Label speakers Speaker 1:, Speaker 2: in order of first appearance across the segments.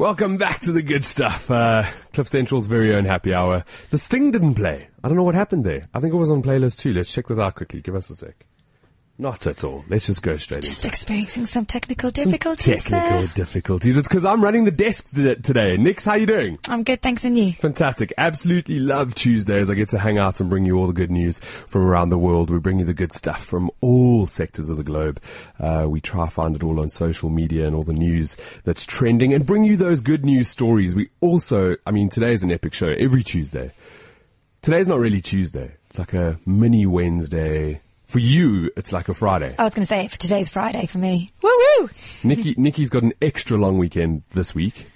Speaker 1: Welcome back to the good stuff. Uh, Cliff Central's very own happy hour. The Sting didn't play. I don't know what happened there. I think it was on playlist too. Let's check this out quickly. Give us a sec. Not at all. Let's just go straight
Speaker 2: Just
Speaker 1: into
Speaker 2: experiencing some technical
Speaker 1: Some
Speaker 2: difficulties
Speaker 1: technical
Speaker 2: there.
Speaker 1: difficulties. It's because I'm running the desk today. Nix, how you doing?
Speaker 2: I'm good, thanks, and you?
Speaker 1: Fantastic. Absolutely love Tuesdays. I get to hang out and bring you all the good news from around the world. We bring you the good stuff from all sectors of the globe. Uh, we try to find it all on social media and all the news that's trending and bring you those good news stories. We also, I mean, today is an epic show every Tuesday. Today's not really Tuesday. It's like a mini Wednesday. For you, it's like a Friday.
Speaker 2: I was going to say, for today's Friday for me. Woo woo!
Speaker 1: Nikki, Nikki's got an extra long weekend this week.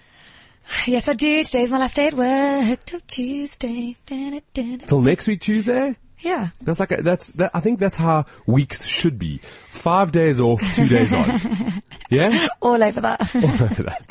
Speaker 2: Yes, I do. Today's my last day at work. Till Tuesday.
Speaker 1: Till next week, Tuesday?
Speaker 2: Yeah.
Speaker 1: That's like a, that's that. I think that's how weeks should be. Five days off, two days on. Yeah,
Speaker 2: All over that.
Speaker 1: all over that.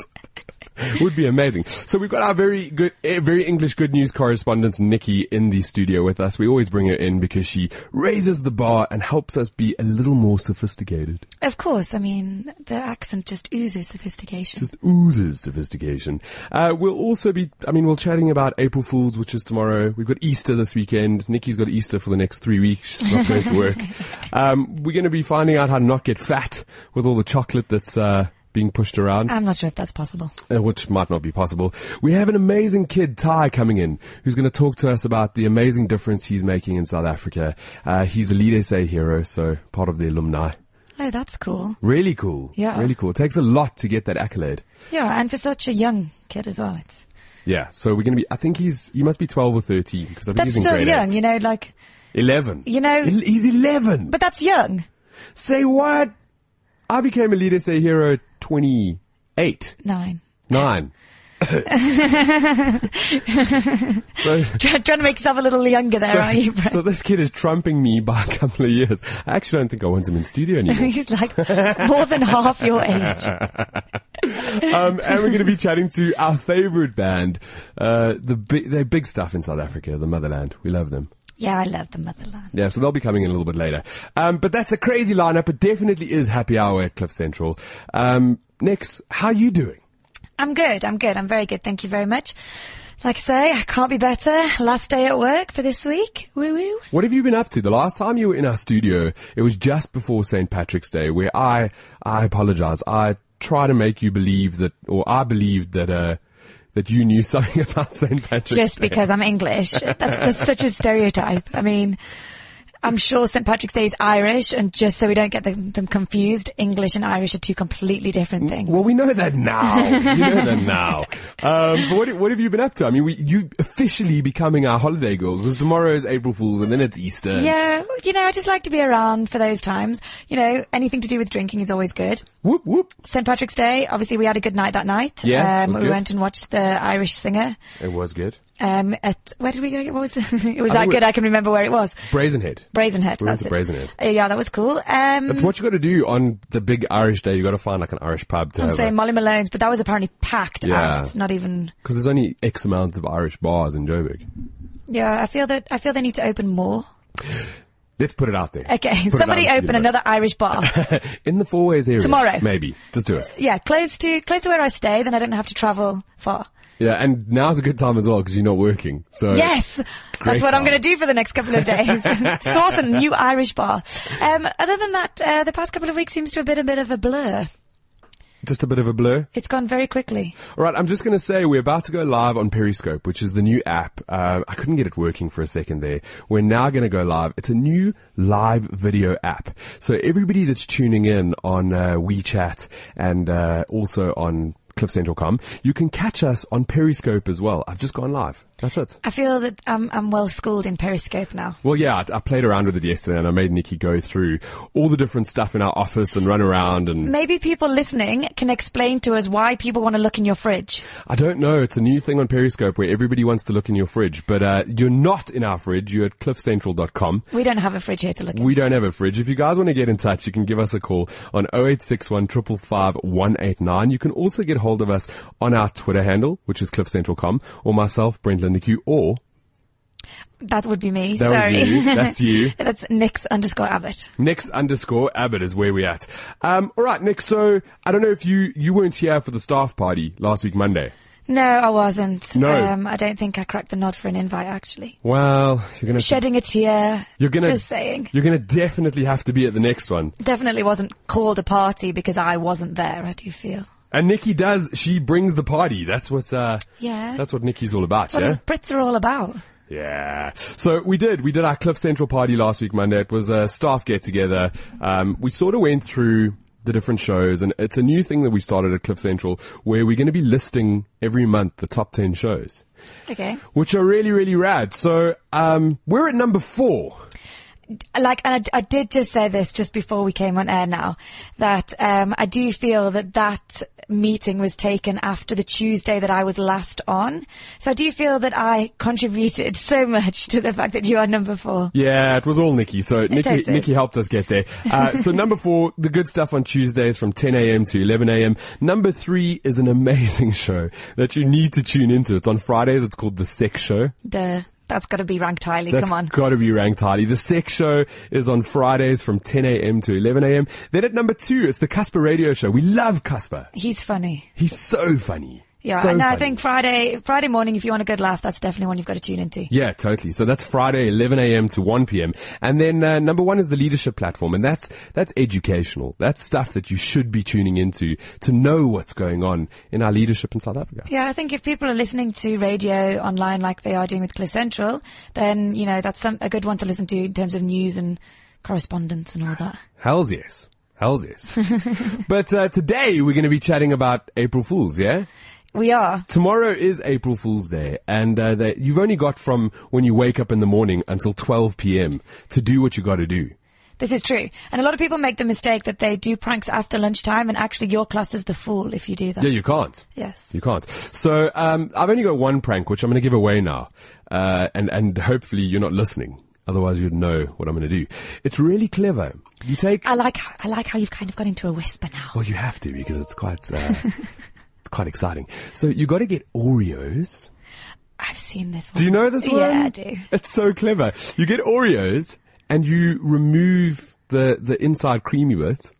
Speaker 1: Would be amazing. So we've got our very good, eh, very English good news correspondent Nikki in the studio with us. We always bring her in because she raises the bar and helps us be a little more sophisticated.
Speaker 2: of course, I mean, the accent just oozes sophistication.
Speaker 1: Just oozes sophistication. Uh, we'll also be, I mean, we're chatting about April Fools, which is tomorrow. We've got Easter this weekend. Nikki's got Easter for the next three weeks. She's not going to work. Um, we're going to be finding out how to not get fat with all the chocolate that's, uh, being pushed around,
Speaker 2: I'm not sure if that's possible.
Speaker 1: uh, which might not be possible. We have an amazing kid, Ty, coming in, who's going to talk to us about the amazing difference he's making in South Africa. Uh, he's a Lead SA hero, so part of the alumni.
Speaker 2: Oh, that's cool.
Speaker 1: Really cool.
Speaker 2: Yeah.
Speaker 1: Really cool. It takes a lot to get that accolade.
Speaker 2: Yeah, and for such a young kid as well. It's,
Speaker 1: Yeah, so we're going to be, I think he's, he must be 12 or 13, because I think
Speaker 2: that's
Speaker 1: he's in
Speaker 2: still
Speaker 1: grade
Speaker 2: young,
Speaker 1: eight.
Speaker 2: you know, like,
Speaker 1: 11.
Speaker 2: You know-
Speaker 1: He's 11.
Speaker 2: but that's young.
Speaker 1: Say what? I became a Lead SA hero 28.
Speaker 2: Nine.
Speaker 1: 9. so,
Speaker 2: Try- Trying to make yourself a little younger there, aren't you,
Speaker 1: so, so this kid is trumping me by a couple of years. I actually don't think I want him in studio anymore.
Speaker 2: He's like more than half your age.
Speaker 1: um, and we're going to be chatting to our favorite band, uh, the big, they're big stuff in South Africa, the Motherland. We love them.
Speaker 2: Yeah, I love the motherland.
Speaker 1: Yeah, so they'll be coming in a little bit later. Um, but that's a crazy lineup. It definitely is happy hour at Cliff Central. Um, Nix, how are you doing?
Speaker 2: I'm good. I'm good. I'm very good. Thank you very much. Like I say, I can't be better. Last day at work for this week. Woo woo.
Speaker 1: What have you been up to? The last time you were in our studio, it was just before St. Patrick's Day, where I, I apologize. I try to make you believe that, or I believed that, uh, that you knew something about St. Patrick's
Speaker 2: Just
Speaker 1: Day.
Speaker 2: because I'm English. That's, that's such a stereotype. I mean, I'm sure St. Patrick's Day is Irish and just so we don't get them, them confused, English and Irish are two completely different things.
Speaker 1: Well, we know that now. we know that now. Um, but what, what have you been up to? I mean, we, you officially becoming our holiday girl because tomorrow is April Fool's and then it's Easter.
Speaker 2: yeah, you know, I just like to be around for those times. You know, anything to do with drinking is always good.
Speaker 1: Whoop, whoop.
Speaker 2: St. Patrick's Day, obviously we had a good night that night.
Speaker 1: Yeah,
Speaker 2: um, we
Speaker 1: good.
Speaker 2: went and watched the Irish singer.
Speaker 1: It was good.
Speaker 2: Um, at where did we go? What was the, it was
Speaker 1: I
Speaker 2: that good? I can remember where it was.
Speaker 1: Brazenhead.
Speaker 2: Brazenhead.
Speaker 1: We went
Speaker 2: that's
Speaker 1: to. Brazenhead.
Speaker 2: Uh, yeah, that was cool. Um,
Speaker 1: That's what you got to do on the big Irish day. You got to find like an Irish pub to
Speaker 2: I'd
Speaker 1: have
Speaker 2: say
Speaker 1: a-
Speaker 2: Molly Malone's, but that was apparently packed
Speaker 1: Yeah.
Speaker 2: out. Not even.
Speaker 1: Because there's only X amount of Irish bars in Joburg.
Speaker 2: Yeah, I feel that I feel they need to open more.
Speaker 1: Let's put it out there.
Speaker 2: Okay,
Speaker 1: Put
Speaker 2: somebody open another Irish bar.
Speaker 1: in the Four Ways area.
Speaker 2: Tomorrow.
Speaker 1: Maybe. Just do it.
Speaker 2: yeah, close to close to where I stay. Then I don't have to travel far.
Speaker 1: Yeah, and now's a good time as well because you're not working. So
Speaker 2: Yes, that's what I'm going to do for the next couple of days. Source a new Irish bar. Um, other than that, uh, the past couple of weeks seems to have been a bit of a blur.
Speaker 1: just a bit of a blur.
Speaker 2: It's gone very quickly.
Speaker 1: All right, I'm just going to say we're about to go live on Periscope, which is the new app. Uh, I couldn't get it working for a second there. We're now going to go live. It's a new live video app. So everybody that's tuning in on uh, WeChat and uh, also on cliffcentral.com, you can catch us on Periscope as well. I've just gone live. That's it.
Speaker 2: I feel that I'm, I'm well schooled in Periscope now.
Speaker 1: Well, yeah, I, I played around with it yesterday and I made Nikki go through all the different stuff in our office and run around and
Speaker 2: Maybe people listening can explain to us why people want to look in your fridge.
Speaker 1: I don't know. It's a new thing on Periscope where everybody wants to look in your fridge, but uh, you're not in our fridge. You're at cliffcentral.com.
Speaker 2: We don't have a fridge here to look in.
Speaker 1: We don't have a fridge. If you guys want to get in touch, you can give us a call on 0861 555 189. You can also get hold of us on our Twitter handle, which is cliffcentral.com, or myself, Brent Lindeque, or
Speaker 2: That would be me.
Speaker 1: That
Speaker 2: Sorry.
Speaker 1: you. That's you.
Speaker 2: That's Nix underscore Abbott.
Speaker 1: Nix underscore Abbott is where we're at. Um, all right, Nick. So I don't know if you you weren't here for the staff party last week Monday.
Speaker 2: No, I wasn't.
Speaker 1: No.
Speaker 2: Um, I don't think I cracked the nod for an invite actually.
Speaker 1: Well, you're gonna
Speaker 2: Shedding a tear.
Speaker 1: you're gonna
Speaker 2: Just saying.
Speaker 1: you're gonna definitely have to be at the next one.
Speaker 2: Definitely wasn't called a party because I wasn't there, I do you feel.
Speaker 1: And Nikki does. She brings the party. That's what's uh.
Speaker 2: Yeah.
Speaker 1: That's what Nikki's all about.
Speaker 2: what
Speaker 1: yeah.
Speaker 2: Brits are all about.
Speaker 1: Yeah. So we did. We did our Cliff Central party last week Monday. It was a staff get together. Um, we sort of went through the different shows and it's a new thing that we started at Cliff Central where we're going to be listing every month the top 10 shows,
Speaker 2: Okay.
Speaker 1: which are really, really rad. So, um, we're at number four.
Speaker 2: Like, and I, I did just say this just before we came on air now, that um, I do feel that that meeting was taken after the Tuesday that I was last on. So I do feel that I contributed so much to the fact that you are number four.
Speaker 1: Yeah, it was all Nikki. So Nikki. Nikki helped us get there. Uh, so number four, the good stuff on Tuesdays from 10 a.m. to 11 a.m. Number three is an amazing show that you need to tune into. It's on Fridays. It's called The Sex Show.
Speaker 2: Duh. That's got to be ranked highly.
Speaker 1: That's
Speaker 2: Come on.
Speaker 1: got to be ranked highly. The Sex Show is on Fridays from 10 a.m. to 11 a.m. Then at number two, it's the Casper Radio Show. We love Casper.
Speaker 2: He's funny.
Speaker 1: He's so funny.
Speaker 2: Yeah,
Speaker 1: So
Speaker 2: and I
Speaker 1: funny.
Speaker 2: think Friday Friday morning, if you want a good laugh, that's definitely one you've got to tune into.
Speaker 1: Yeah, totally. So that's Friday, 11 a.m. to 1 p.m. And then uh, number one is the leadership platform, and that's that's educational. That's stuff that you should be tuning into to know what's going on in our leadership in South Africa.
Speaker 2: Yeah, I think if people are listening to radio online like they are doing with Cliff Central, then, you know, that's some, a good one to listen to in terms of news and correspondence and all that.
Speaker 1: Hell's yes. Hell's yes. but uh, today we're going to be chatting about April Fools, yeah?
Speaker 2: We are.
Speaker 1: Tomorrow is April Fool's Day, and uh, that you've only got from when you wake up in the morning until 12 p.m. to do what you got to do.
Speaker 2: This is true. And a lot of people make the mistake that they do pranks after lunchtime and actually your class is the fool if you do that.
Speaker 1: Yeah, you can't.
Speaker 2: Yes.
Speaker 1: You can't. So um, I've only got one prank, which I'm going to give away now, uh, and and hopefully you're not listening. Otherwise, you'd know what I'm going to do. It's really clever. You take.
Speaker 2: I like, I like how you've kind of got into a whisper now.
Speaker 1: Well, you have to because it's quite. Uh, quite exciting. So you got to get Oreos.
Speaker 2: I've seen this one.
Speaker 1: Do you know this one?
Speaker 2: Yeah, I do.
Speaker 1: It's so clever. You get Oreos and you remove the, the inside creamy bit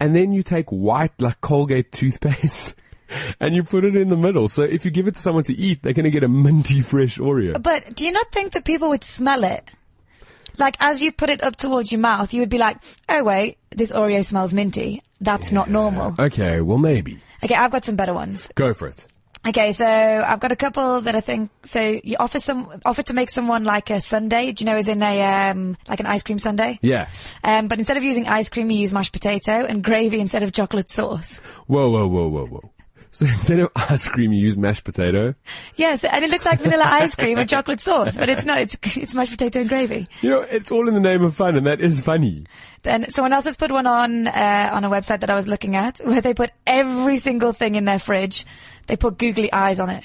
Speaker 1: and then you take white like Colgate toothpaste and you put it in the middle. So if you give it to someone to eat, they're going to get a minty fresh Oreo.
Speaker 2: But do you not think that people would smell it? Like as you put it up towards your mouth, you would be like, oh wait, this Oreo smells minty. That's not normal.
Speaker 1: Okay, well maybe.
Speaker 2: Okay, I've got some better ones.
Speaker 1: Go for it.
Speaker 2: Okay, so I've got a couple that I think, so you offer some, offer to make someone like a sundae, do you know, as in a, um, like an ice cream sundae?
Speaker 1: Yeah.
Speaker 2: Um, but instead of using ice cream, you use mashed potato and gravy instead of chocolate sauce.
Speaker 1: Whoa, whoa, whoa, whoa, whoa. So instead of ice cream, you use mashed potato.
Speaker 2: Yes, and it looks like vanilla ice cream and chocolate sauce, but it's not, it's, it's mashed potato and gravy.
Speaker 1: You know, it's all in the name of fun and that is funny.
Speaker 2: Then someone else has put one on, uh, on a website that I was looking at where they put every single thing in their fridge. They put googly eyes on it.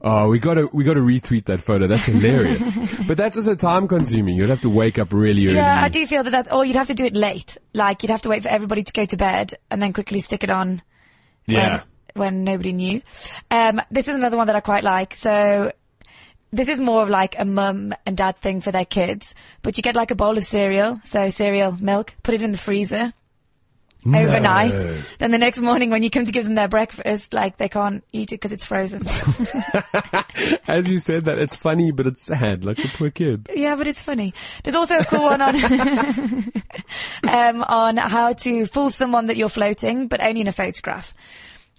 Speaker 1: Oh, we gotta, we gotta retweet that photo. That's hilarious. but that's also time consuming. You'd have to wake up really early.
Speaker 2: Yeah, I do feel that that, or you'd have to do it late. Like you'd have to wait for everybody to go to bed and then quickly stick it on
Speaker 1: Yeah.
Speaker 2: when, when nobody knew. Um, this is another one that I quite like. So this is more of like a mum and dad thing for their kids, but you get like a bowl of cereal. So cereal, milk, put it in the freezer overnight. Then the next morning when you come to give them their breakfast, like they can't eat it because it's frozen.
Speaker 1: As you said that, it's funny, but it's sad, like the poor kid.
Speaker 2: Yeah, but it's funny. There's also a cool one on um, on how to fool someone that you're floating, but only in a photograph.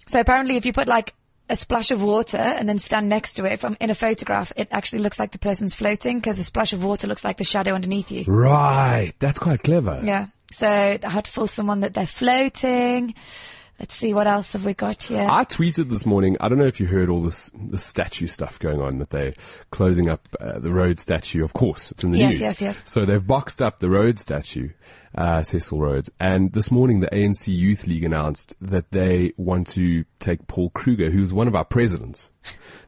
Speaker 2: So apparently, if you put like a splash of water and then stand next to it from in a photograph, it actually looks like the person's floating because the splash of water looks like the shadow underneath you.
Speaker 1: Right. That's quite clever.
Speaker 2: Yeah. So I had to fool someone that they're floating. Let's see what else have we got here.
Speaker 1: I tweeted this morning. I don't know if you heard all this the statue stuff going on that they're closing up uh, the Rhodes statue. Of course, it's in the
Speaker 2: Yes,
Speaker 1: news.
Speaker 2: Yes, yes, yes.
Speaker 1: So they've boxed up the Rhodes statue, uh, Cecil Rhodes, and this morning the ANC Youth League announced that they want to take Paul Kruger, who's one of our presidents.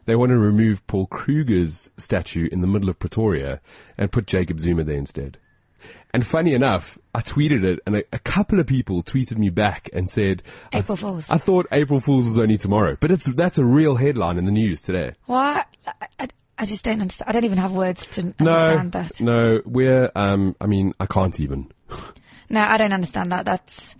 Speaker 1: They want to remove Paul Kruger's statue in the middle of Pretoria and put Jacob Zuma there instead. And funny enough, I tweeted it and a, a couple of people tweeted me back and said, I
Speaker 2: April
Speaker 1: th-
Speaker 2: Fools.
Speaker 1: I thought April Fool's was only tomorrow, but it's, that's a real headline in the news today.
Speaker 2: What? I, I, I just don't understand. I don't even have words to
Speaker 1: No,
Speaker 2: understand that.
Speaker 1: no, we're, um, I mean, I can't even.
Speaker 2: No, I don't understand that. That's,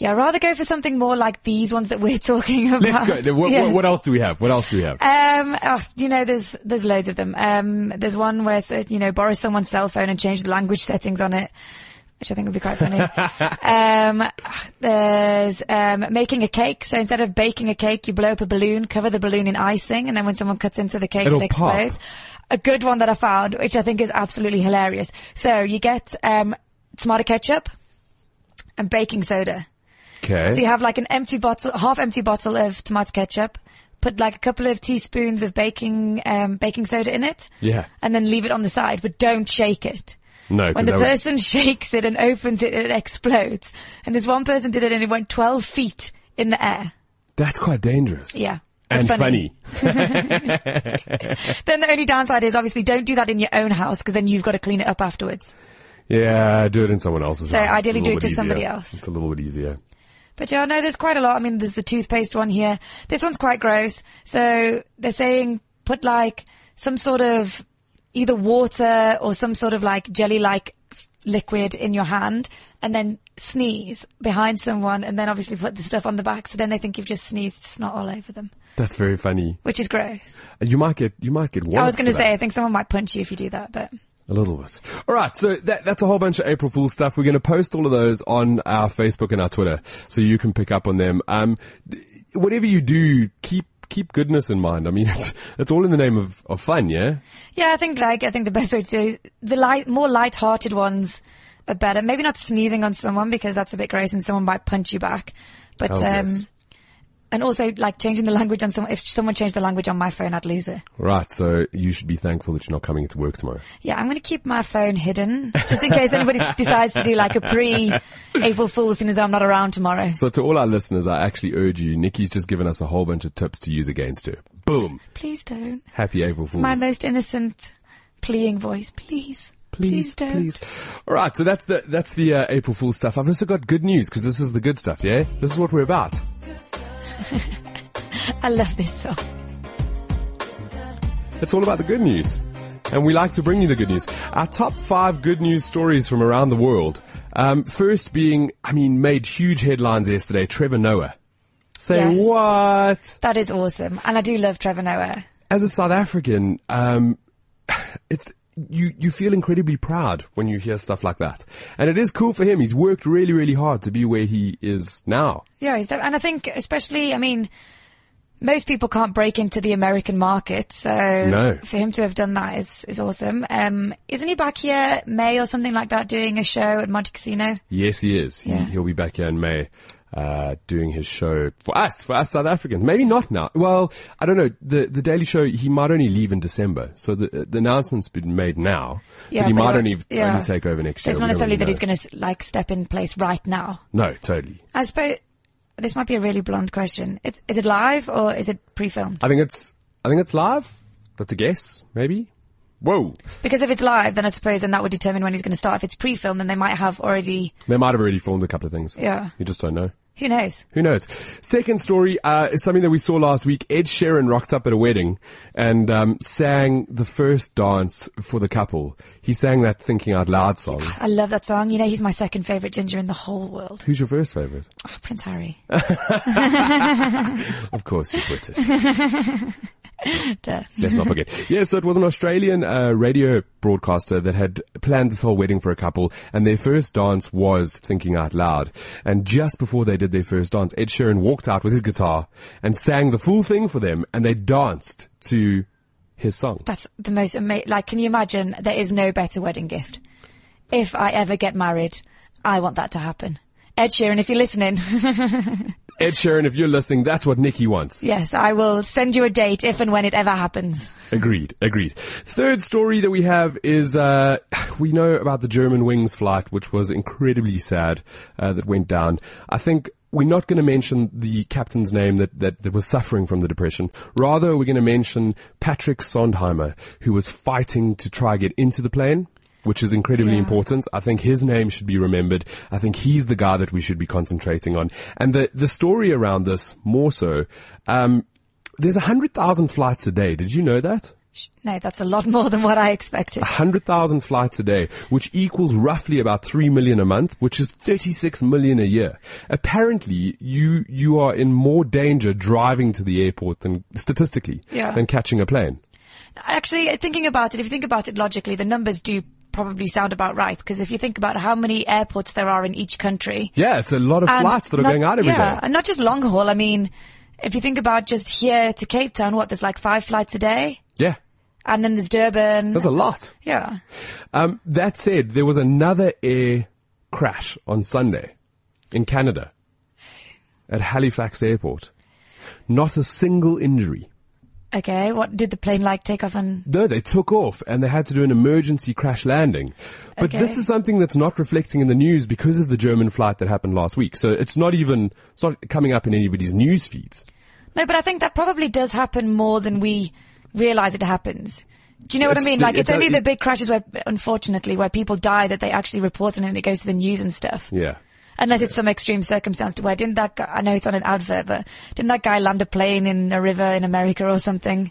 Speaker 2: yeah, I'd rather go for something more like these ones that we're talking about.
Speaker 1: Let's go. What,
Speaker 2: Yes.
Speaker 1: what, what else do we have? What else do we have?
Speaker 2: Um, oh, you know, there's there's loads of them. Um, there's one where so, you know borrow someone's cell phone and change the language settings on it, which I think would be quite funny. um, there's um making a cake. So instead of baking a cake, you blow up a balloon, cover the balloon in icing, and then when someone cuts into the cake,
Speaker 1: It'll
Speaker 2: it
Speaker 1: pop.
Speaker 2: explodes. A good one that I found, which I think is absolutely hilarious. So you get um tomato ketchup and baking soda.
Speaker 1: Okay.
Speaker 2: So you have like an empty bottle, half empty bottle of tomato ketchup, put like a couple of teaspoons of baking, um, baking soda in it.
Speaker 1: Yeah.
Speaker 2: And then leave it on the side, but don't shake it.
Speaker 1: No,
Speaker 2: When the
Speaker 1: would,
Speaker 2: person shakes it and opens it, it explodes. And this one person did it and it went 12 feet in the air.
Speaker 1: that's quite dangerous.
Speaker 2: Yeah.
Speaker 1: And funny.
Speaker 2: Then the only downside is obviously don't do that in your own house because then you've got to clean it up afterwards.
Speaker 1: Yeah, do it in someone else's
Speaker 2: So
Speaker 1: house. A
Speaker 2: ideally do it to somebody else.
Speaker 1: It's a little bit easier.
Speaker 2: But yeah, no, there's quite a lot. I mean, there's the toothpaste one here. This one's quite gross. So they're saying put like some sort of either water or some sort of like jelly-like liquid in your hand and then sneeze behind someone and then obviously put the stuff on the back. So then they think you've just sneezed snot all over them,
Speaker 1: That's very funny.
Speaker 2: which is gross.
Speaker 1: And you might get, you might get.
Speaker 2: I was going to say, I think someone might punch you if you do that, but
Speaker 1: A little bit. All right, so that, that's a whole bunch of April Fool's stuff. We're going to post all of those on our Facebook and our Twitter, so you can pick up on them. Um, whatever you do, keep keep goodness in mind. I mean, it's it's all in the name of, of fun, yeah.
Speaker 2: Yeah, I think like I think the best way to do is the light, more light-hearted ones are better. Maybe not sneezing on someone because that's a bit gross and someone might punch you back. But
Speaker 1: Hells
Speaker 2: um. And also like changing the language on someone. If someone changed the language on my phone, I'd lose it.
Speaker 1: Right, so you should be thankful that you're not coming into work tomorrow.
Speaker 2: Yeah, I'm going to keep my phone hidden just in case anybody decides to do like a pre-April Fool as soon as I'm not around tomorrow.
Speaker 1: So to all our listeners, I actually urge you. Nikki's just given us a whole bunch of tips to use against her. Boom.
Speaker 2: Please don't.
Speaker 1: Happy April Fools.
Speaker 2: My most innocent, pleading voice. Please, please, don't.
Speaker 1: please. All right, so that's the that's the uh, April Fool stuff. I've also got good news because this is the good stuff. Yeah, this is what we're about.
Speaker 2: I love this song.
Speaker 1: It's all about the good news. And we like to bring you the good news. Our top five good news stories from around the world. Um, first being, I mean, made huge headlines yesterday, Trevor Noah. Say
Speaker 2: Yes.
Speaker 1: what?
Speaker 2: That is awesome. And I do love Trevor Noah.
Speaker 1: As a South African, um, it's, you, you feel incredibly proud when you hear stuff like that. And it is cool for him. He's worked really, really hard to be where he is now.
Speaker 2: Yeah, he's, and I think especially, I mean, most people can't break into the American market, so
Speaker 1: No.
Speaker 2: for him to have done that is is awesome. Um, isn't he back here May or something like that doing a show at Monte Casino?
Speaker 1: Yes, he is. He,
Speaker 2: Yeah.
Speaker 1: He'll be back here in May, uh, doing his show for us, for us South Africans. Maybe not now. Well, I don't know. The, the Daily Show, he might only leave in December. So the, the announcement's been made now.
Speaker 2: Yeah,
Speaker 1: but he
Speaker 2: but
Speaker 1: might only,
Speaker 2: yeah.
Speaker 1: only take over next
Speaker 2: So
Speaker 1: year.
Speaker 2: it's not necessarily
Speaker 1: really
Speaker 2: that he's going to like step in place right now.
Speaker 1: No, totally.
Speaker 2: I suppose this might be a really blunt question. It's is it live or is it pre-filmed?
Speaker 1: I think it's, I think it's live. That's a guess, maybe. Whoa.
Speaker 2: Because if it's live, then I suppose then that would determine when he's going to start. If it's pre-filmed, then they might have already.
Speaker 1: They might have already filmed a couple of things.
Speaker 2: Yeah.
Speaker 1: You just don't know.
Speaker 2: Who knows?
Speaker 1: Who knows? Second story uh, is something that we saw last week. Ed Sheeran rocked up at a wedding and um, sang the first dance for the couple. He sang that "Thinking Out Loud" song.
Speaker 2: I love that song. You know, he's my second favorite ginger in the whole world.
Speaker 1: Who's your first favorite?
Speaker 2: Oh, Prince Harry.
Speaker 1: Of course, you're British. Let's not forget. Yeah, so it was an Australian uh, radio broadcaster that had planned this whole wedding for a couple, and their first dance was "Thinking Out Loud." And just before they did their first dance, Ed Sheeran walked out with his guitar and sang the full thing for them, and they danced to his song.
Speaker 2: That's the most amazing. Like, can you imagine? There is no better wedding gift. If I ever get married, I want that to happen. Ed Sheeran, if you're listening,
Speaker 1: Ed Sheeran, if you're listening, that's what Nikki wants.
Speaker 2: yes, I will send you a date if and when it ever happens.
Speaker 1: Agreed, agreed. Third story that we have is, uh, we know about the German Wings flight, which was incredibly sad, uh, that went down. I think we're not going to mention the captain's name that, that, that was suffering from the depression. Rather, we're going to mention Patrick Sondenheimer, who was fighting to try get into the plane. Which is incredibly
Speaker 2: Yeah.
Speaker 1: important. I think his name should be remembered. I think he's the guy that we should be concentrating on. And the, the story around this more so, um, there's a hundred thousand flights a day. Did you know that?
Speaker 2: No, that's a lot more than what I expected.
Speaker 1: 100,000 flights a day, which equals roughly about 3 million a month, which is 36 million a year. Apparently, you, you are in more danger driving to the airport than, statistically,
Speaker 2: Yeah.
Speaker 1: than catching a plane.
Speaker 2: Actually, thinking about it, if you think about it logically, the numbers do probably sound about right. Because if you think about how many airports there are in each country,
Speaker 1: Yeah, it's a lot of flights that are
Speaker 2: not-
Speaker 1: going out every day.
Speaker 2: yeah, and not just long haul. I mean, if you think about just here to Cape Town, what there's like five flights a day,
Speaker 1: Yeah,
Speaker 2: and then there's Durban.
Speaker 1: there's a lot.
Speaker 2: yeah,
Speaker 1: Um, that said, there was another air crash on Sunday in Canada at Halifax Airport. Not a single injury.
Speaker 2: Okay. What did the plane like take off and?
Speaker 1: No, they took off and they had to do an emergency crash landing. But
Speaker 2: Okay.
Speaker 1: this is something that's not reflecting in the news because of the German flight that happened last week. So it's not even, it's not coming up in anybody's news feeds.
Speaker 2: No, but I think that probably does happen more than we realize it happens. Do you know what I mean?
Speaker 1: the-
Speaker 2: Like it's,
Speaker 1: it's a-
Speaker 2: only the big crashes where, unfortunately, where people die that they actually report it and it goes to the news and stuff.
Speaker 1: Yeah.
Speaker 2: Unless it's some extreme circumstance to where didn't that guy, I know it's on an advert, but didn't that guy land a plane in a river in America or something?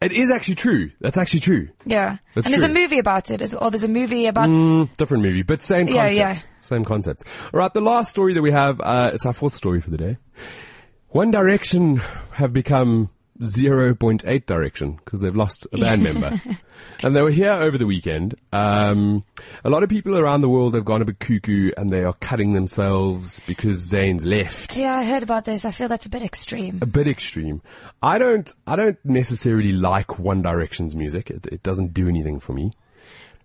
Speaker 1: It is actually true. That's actually true.
Speaker 2: Yeah.
Speaker 1: That's
Speaker 2: and there's a movie about it as or there's a movie about,
Speaker 1: Mm, different movie, but same
Speaker 2: Yeah,
Speaker 1: concept.
Speaker 2: yeah.
Speaker 1: Same concept. All right, the last story that we have, uh, it's our fourth story for the day. One Direction have become 0.8 Direction because they've lost a band member. And they were here over the weekend. Um, a lot of people around the world have gone a bit cuckoo and they are cutting themselves because Zayn's left.
Speaker 2: yeah, I heard about this. I feel that's a bit extreme.
Speaker 1: A bit extreme. I don't, I don't necessarily like One Direction's music. It, it doesn't do anything for me.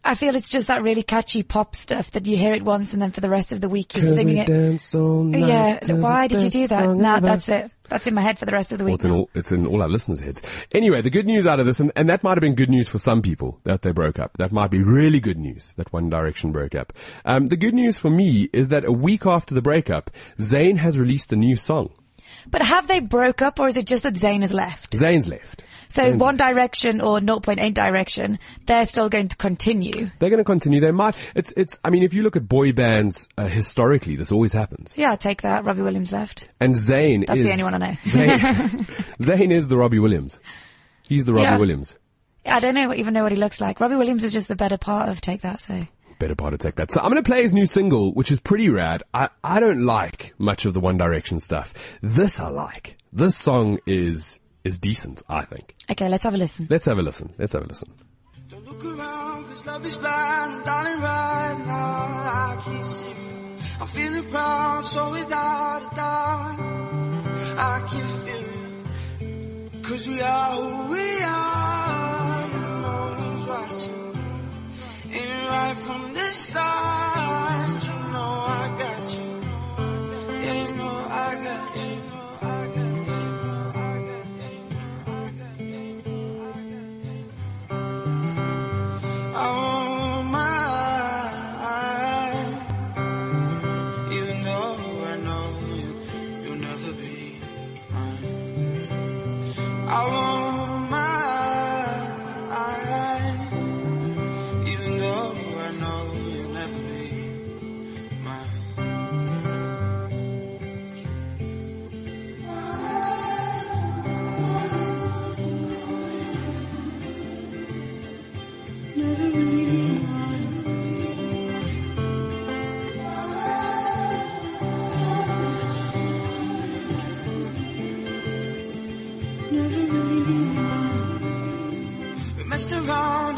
Speaker 2: I feel it's just that really catchy pop stuff that you hear it once and then for the rest of the week you're singing
Speaker 1: we
Speaker 2: it.
Speaker 1: dance all night
Speaker 2: Yeah, why did you do that? Nah,
Speaker 1: ever.
Speaker 2: that's it. That's in my head for the rest of the
Speaker 1: Well,
Speaker 2: week.
Speaker 1: it's in all, it's in all our listeners' heads. Anyway, the good news out of this, and, and that might have been good news for some people that they broke up. That might be really good news that One Direction broke up. Um, the good news for me is that a week after the breakup, Zayn has released a new song.
Speaker 2: But have they broke up or is it just that Zayn has left?
Speaker 1: Zayn's left.
Speaker 2: So One Direction or 0.8 Direction, they're still going to continue.
Speaker 1: They're going to continue. They might. It's. It's. I mean, if you look at boy bands uh, historically, this always happens.
Speaker 2: Yeah, take that. Robbie Williams left.
Speaker 1: And Zayn
Speaker 2: That's
Speaker 1: is
Speaker 2: the only one I know.
Speaker 1: Zayn, Zayn is the Robbie Williams. He's the Robbie
Speaker 2: Yeah.
Speaker 1: Williams.
Speaker 2: I don't know, even know what he looks like. Robbie Williams is just the better part of Take That, so.
Speaker 1: Better part to take that. So I'm going to play his new single, which is pretty rad. I, I don't like much of the One Direction stuff. This I like. This song is, is decent, I think.
Speaker 2: Okay, let's have a listen.
Speaker 1: Let's have a listen. Let's have a listen.
Speaker 3: Don't look around, cause love is blind, darling, right now I can see you. I'm feeling proud, so without a doubt, I can feel it. Cause we are who we are, no one's watching. And right from the start,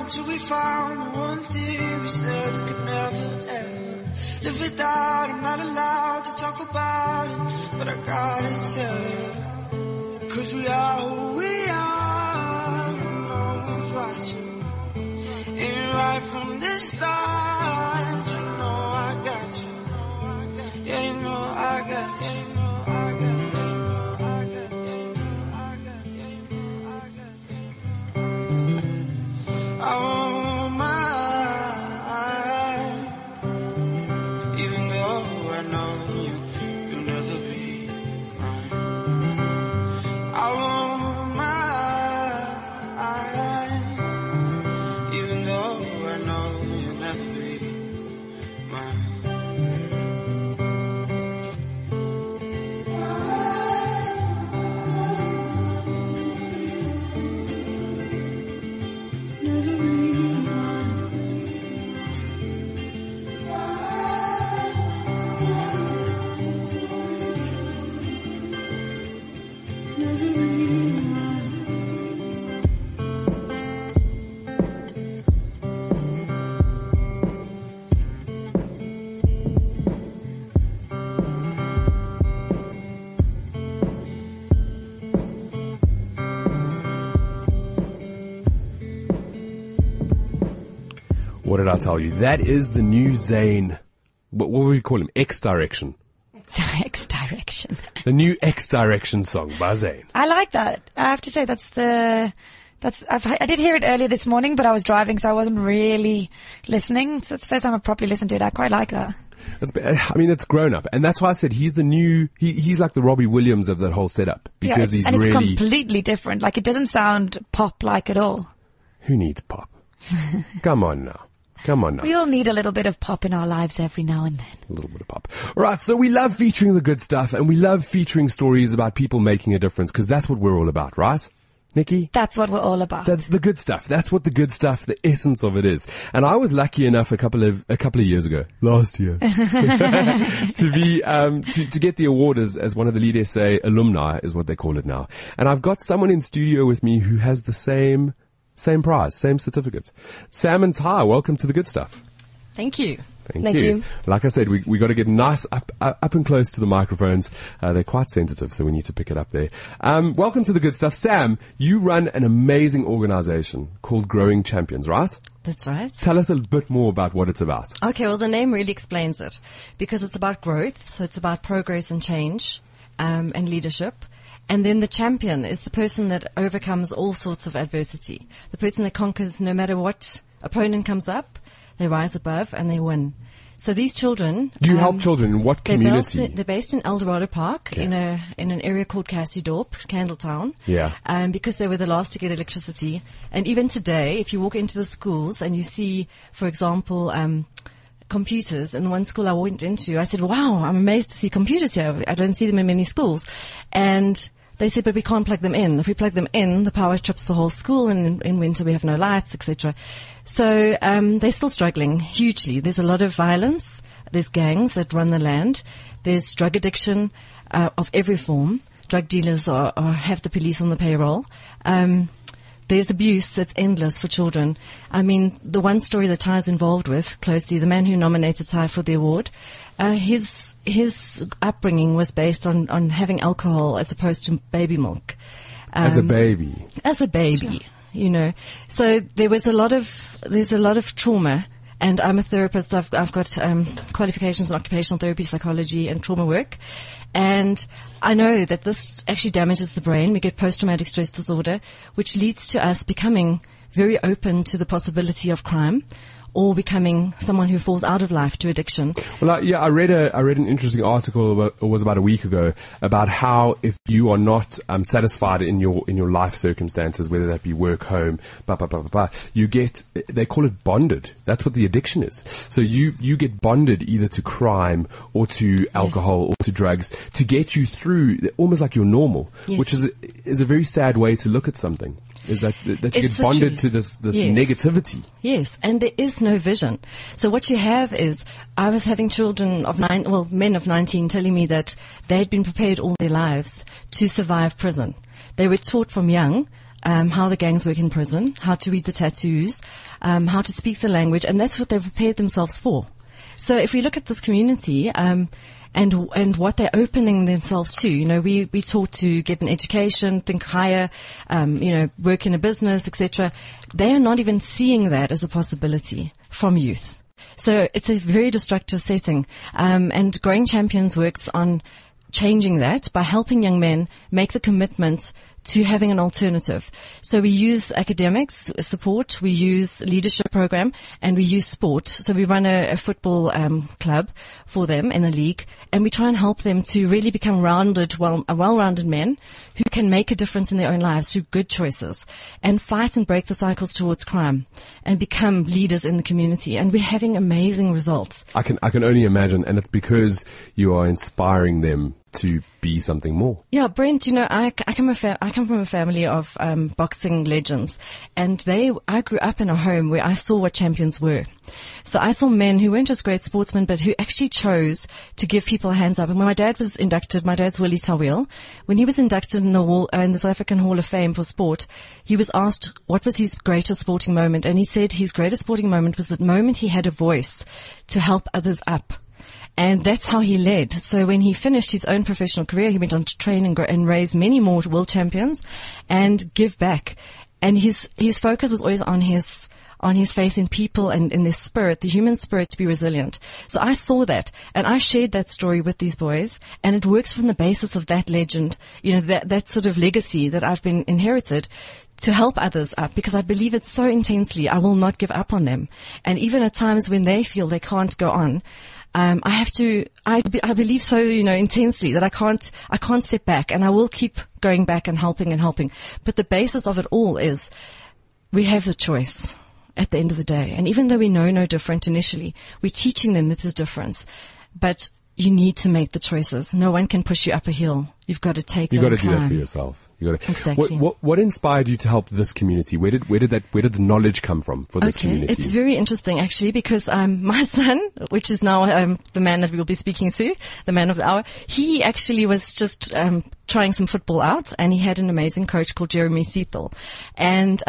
Speaker 3: until we found the one thing we said we could never ever live without. I'm not allowed to talk about it, but I gotta tell you. Cause we are who we are, no one's watching. And right from the start,
Speaker 1: What did I tell you? That is the new Zayn. What, what would we call him? X Direction.
Speaker 2: X direction.
Speaker 1: The new X Direction song by Zayn.
Speaker 2: I like that. I have to say that's the, that's, I've, I did hear it earlier this morning, but I was driving, so I wasn't really listening. So it's the first time I've properly listened to it. I quite like that.
Speaker 1: It's, I mean, it's grown up, and that's why I said he's the new. He, he's like the Robbie Williams of that whole setup because
Speaker 2: yeah,
Speaker 1: he's
Speaker 2: and it's
Speaker 1: really.
Speaker 2: completely different. Like it doesn't sound pop like at all.
Speaker 1: Who needs pop? Come on now. Come on now.
Speaker 2: We all need a little bit of pop in our lives every now and then.
Speaker 1: A little bit of pop. All right, so we love featuring the good stuff, and we love featuring stories about people making a difference because that's what we're all about, right? Nikki?
Speaker 2: That's what we're all about.
Speaker 1: That's the good stuff. That's what the good stuff, the essence of it is. And I was lucky enough a couple of, a couple of years ago, last year, to be, um, to, to get the award as, as one of the Lead SA alumni is what they call it now. And I've got someone in studio with me who has the same, same prize, same certificate. Sam and Ty, welcome to the good stuff.
Speaker 4: Thank you.
Speaker 1: Thank,
Speaker 2: Thank
Speaker 1: you.
Speaker 2: you.
Speaker 1: Like I said, we we got to get nice up up up and close to the microphones. Uh, they're quite sensitive, so we need to pick it up there. Um, welcome to the good stuff, Sam. You run an amazing organization called Growing Champions, right?
Speaker 4: That's right.
Speaker 1: Tell us a bit more about what it's about.
Speaker 4: Okay, well, the name really explains it because it's about growth. So it's about progress and change, um, and leadership. And then the champion is the person that overcomes all sorts of adversity. The person that conquers no matter what opponent comes up, they rise above and they win. So these children.
Speaker 1: You
Speaker 4: um,
Speaker 1: help children in what
Speaker 4: They're based,
Speaker 1: community?
Speaker 4: in, they're based in Eldorado Park in a in an area called Cassidorp, Candletown.
Speaker 1: Yeah.
Speaker 4: Um, because they were the last to get electricity. And even today, if you walk into the schools and you see, for example, um, computers in the one school I went into, I said, "Wow, I'm amazed to see computers here. I don't see them in many schools." And they said, but we can't plug them in. If we plug them in, the power trips the whole school, and in, in winter we have no lights, etc. So um, they're still struggling hugely. There's a lot of violence. There's gangs that run the land. There's drug addiction uh, of every form. Drug dealers are, are have the police on the payroll. Um, there's abuse that's endless for children. I mean, the one story that Ty is involved with closely, the man who nominated Ty for the award, uh, his his upbringing was based on on having alcohol as opposed to baby milk.
Speaker 1: As a
Speaker 4: Um,
Speaker 1: baby.
Speaker 4: as a baby, you know. So there was a lot of there's a lot of trauma. And I'm a therapist. I've, I've got um, qualifications in occupational therapy, psychology, and trauma work. And I know that this actually damages the brain. We get post-traumatic stress disorder, which leads to us becoming very open to the possibility of crime or becoming someone who falls out of life to addiction.
Speaker 1: Well, I, yeah, I read a I read an interesting article. About, it was about a week ago about how if you are not um, satisfied in your in your life circumstances, whether that be work, home, blah, blah, blah, blah, blah, you get they call it bonded. That's what the addiction is. So you you get bonded either to crime or to alcohol or to drugs to get you through almost like you're normal,
Speaker 4: Yes.
Speaker 1: which is a, is a very sad way to look at something. Is that that you
Speaker 4: It's
Speaker 1: get bonded to this this
Speaker 4: Yes.
Speaker 1: negativity?
Speaker 4: Yes, and there is no vision. So what you have is, I was having children of nine, well, men of 19 telling me that they had been prepared all their lives to survive prison. They were taught from young um, how the gangs work in prison, how to read the tattoos, um, how to speak the language, and that's what they've prepared themselves for. So if we look at this community, um, and and what they're opening themselves to, you know, we we taught to get an education, think higher, um, you know, work in a business, etc. They are not even seeing that as a possibility from youth. So it's a very destructive setting. Um, and Growing Champions works on changing that by helping young men make the commitment to having an alternative. So we use academics support, we use leadership program, and we use sport. So we run a, a football um, club for them in the league, and we try and help them to really become rounded, well, uh, well-rounded men who can make a difference in their own lives through good choices and fight and break the cycles towards crime and become leaders in the community. And we're having amazing results.
Speaker 1: I can I can only imagine, and it's because you are inspiring them to be something more.
Speaker 4: Yeah, Brent, you know, I, I come fa- I come from a family of um, boxing legends, and they I grew up in a home where I saw what champions were. So I saw men who weren't just great sportsmen, but who actually chose to give people a hands up. And when my dad was inducted, my dad's Willie Toweel, when he was inducted in the, wall, uh, in the South African Hall of Fame for sport, he was asked what was his greatest sporting moment, and he said his greatest sporting moment was the moment he had a voice to help others up. And that's how he led. So when he finished his own professional career, he went on to train and, grow, and raise many more world champions and give back. And his, his focus was always on his, on his faith in people and in their spirit, the human spirit to be resilient. So I saw that and I shared that story with these boys and it works from the basis of that legend, you know, that, that sort of legacy that I've been inherited to help others up because I believe it so intensely. I will not give up on them. And even at times when they feel they can't go on, um, I have to, I, be- I believe so, you know, intensely that I can't, I can't step back and I will keep going back and helping and helping. But the basis of it all is we have the choice at the end of the day. And even though we know no different initially, we're teaching them this is difference. But you need to make the choices. No one can push you up a hill. You've got to take
Speaker 1: You
Speaker 4: the
Speaker 1: got to do that for yourself. You got to.
Speaker 4: Exactly.
Speaker 1: What, what what inspired you to help this community? Where did where did that where did the knowledge come from for this
Speaker 4: Okay,
Speaker 1: community?
Speaker 4: it's very interesting actually because um, my son, which is now um, the man that we will be speaking to, the man of the hour, he actually was just um, trying some football out, and he had an amazing coach called Jeremy Seethel, and.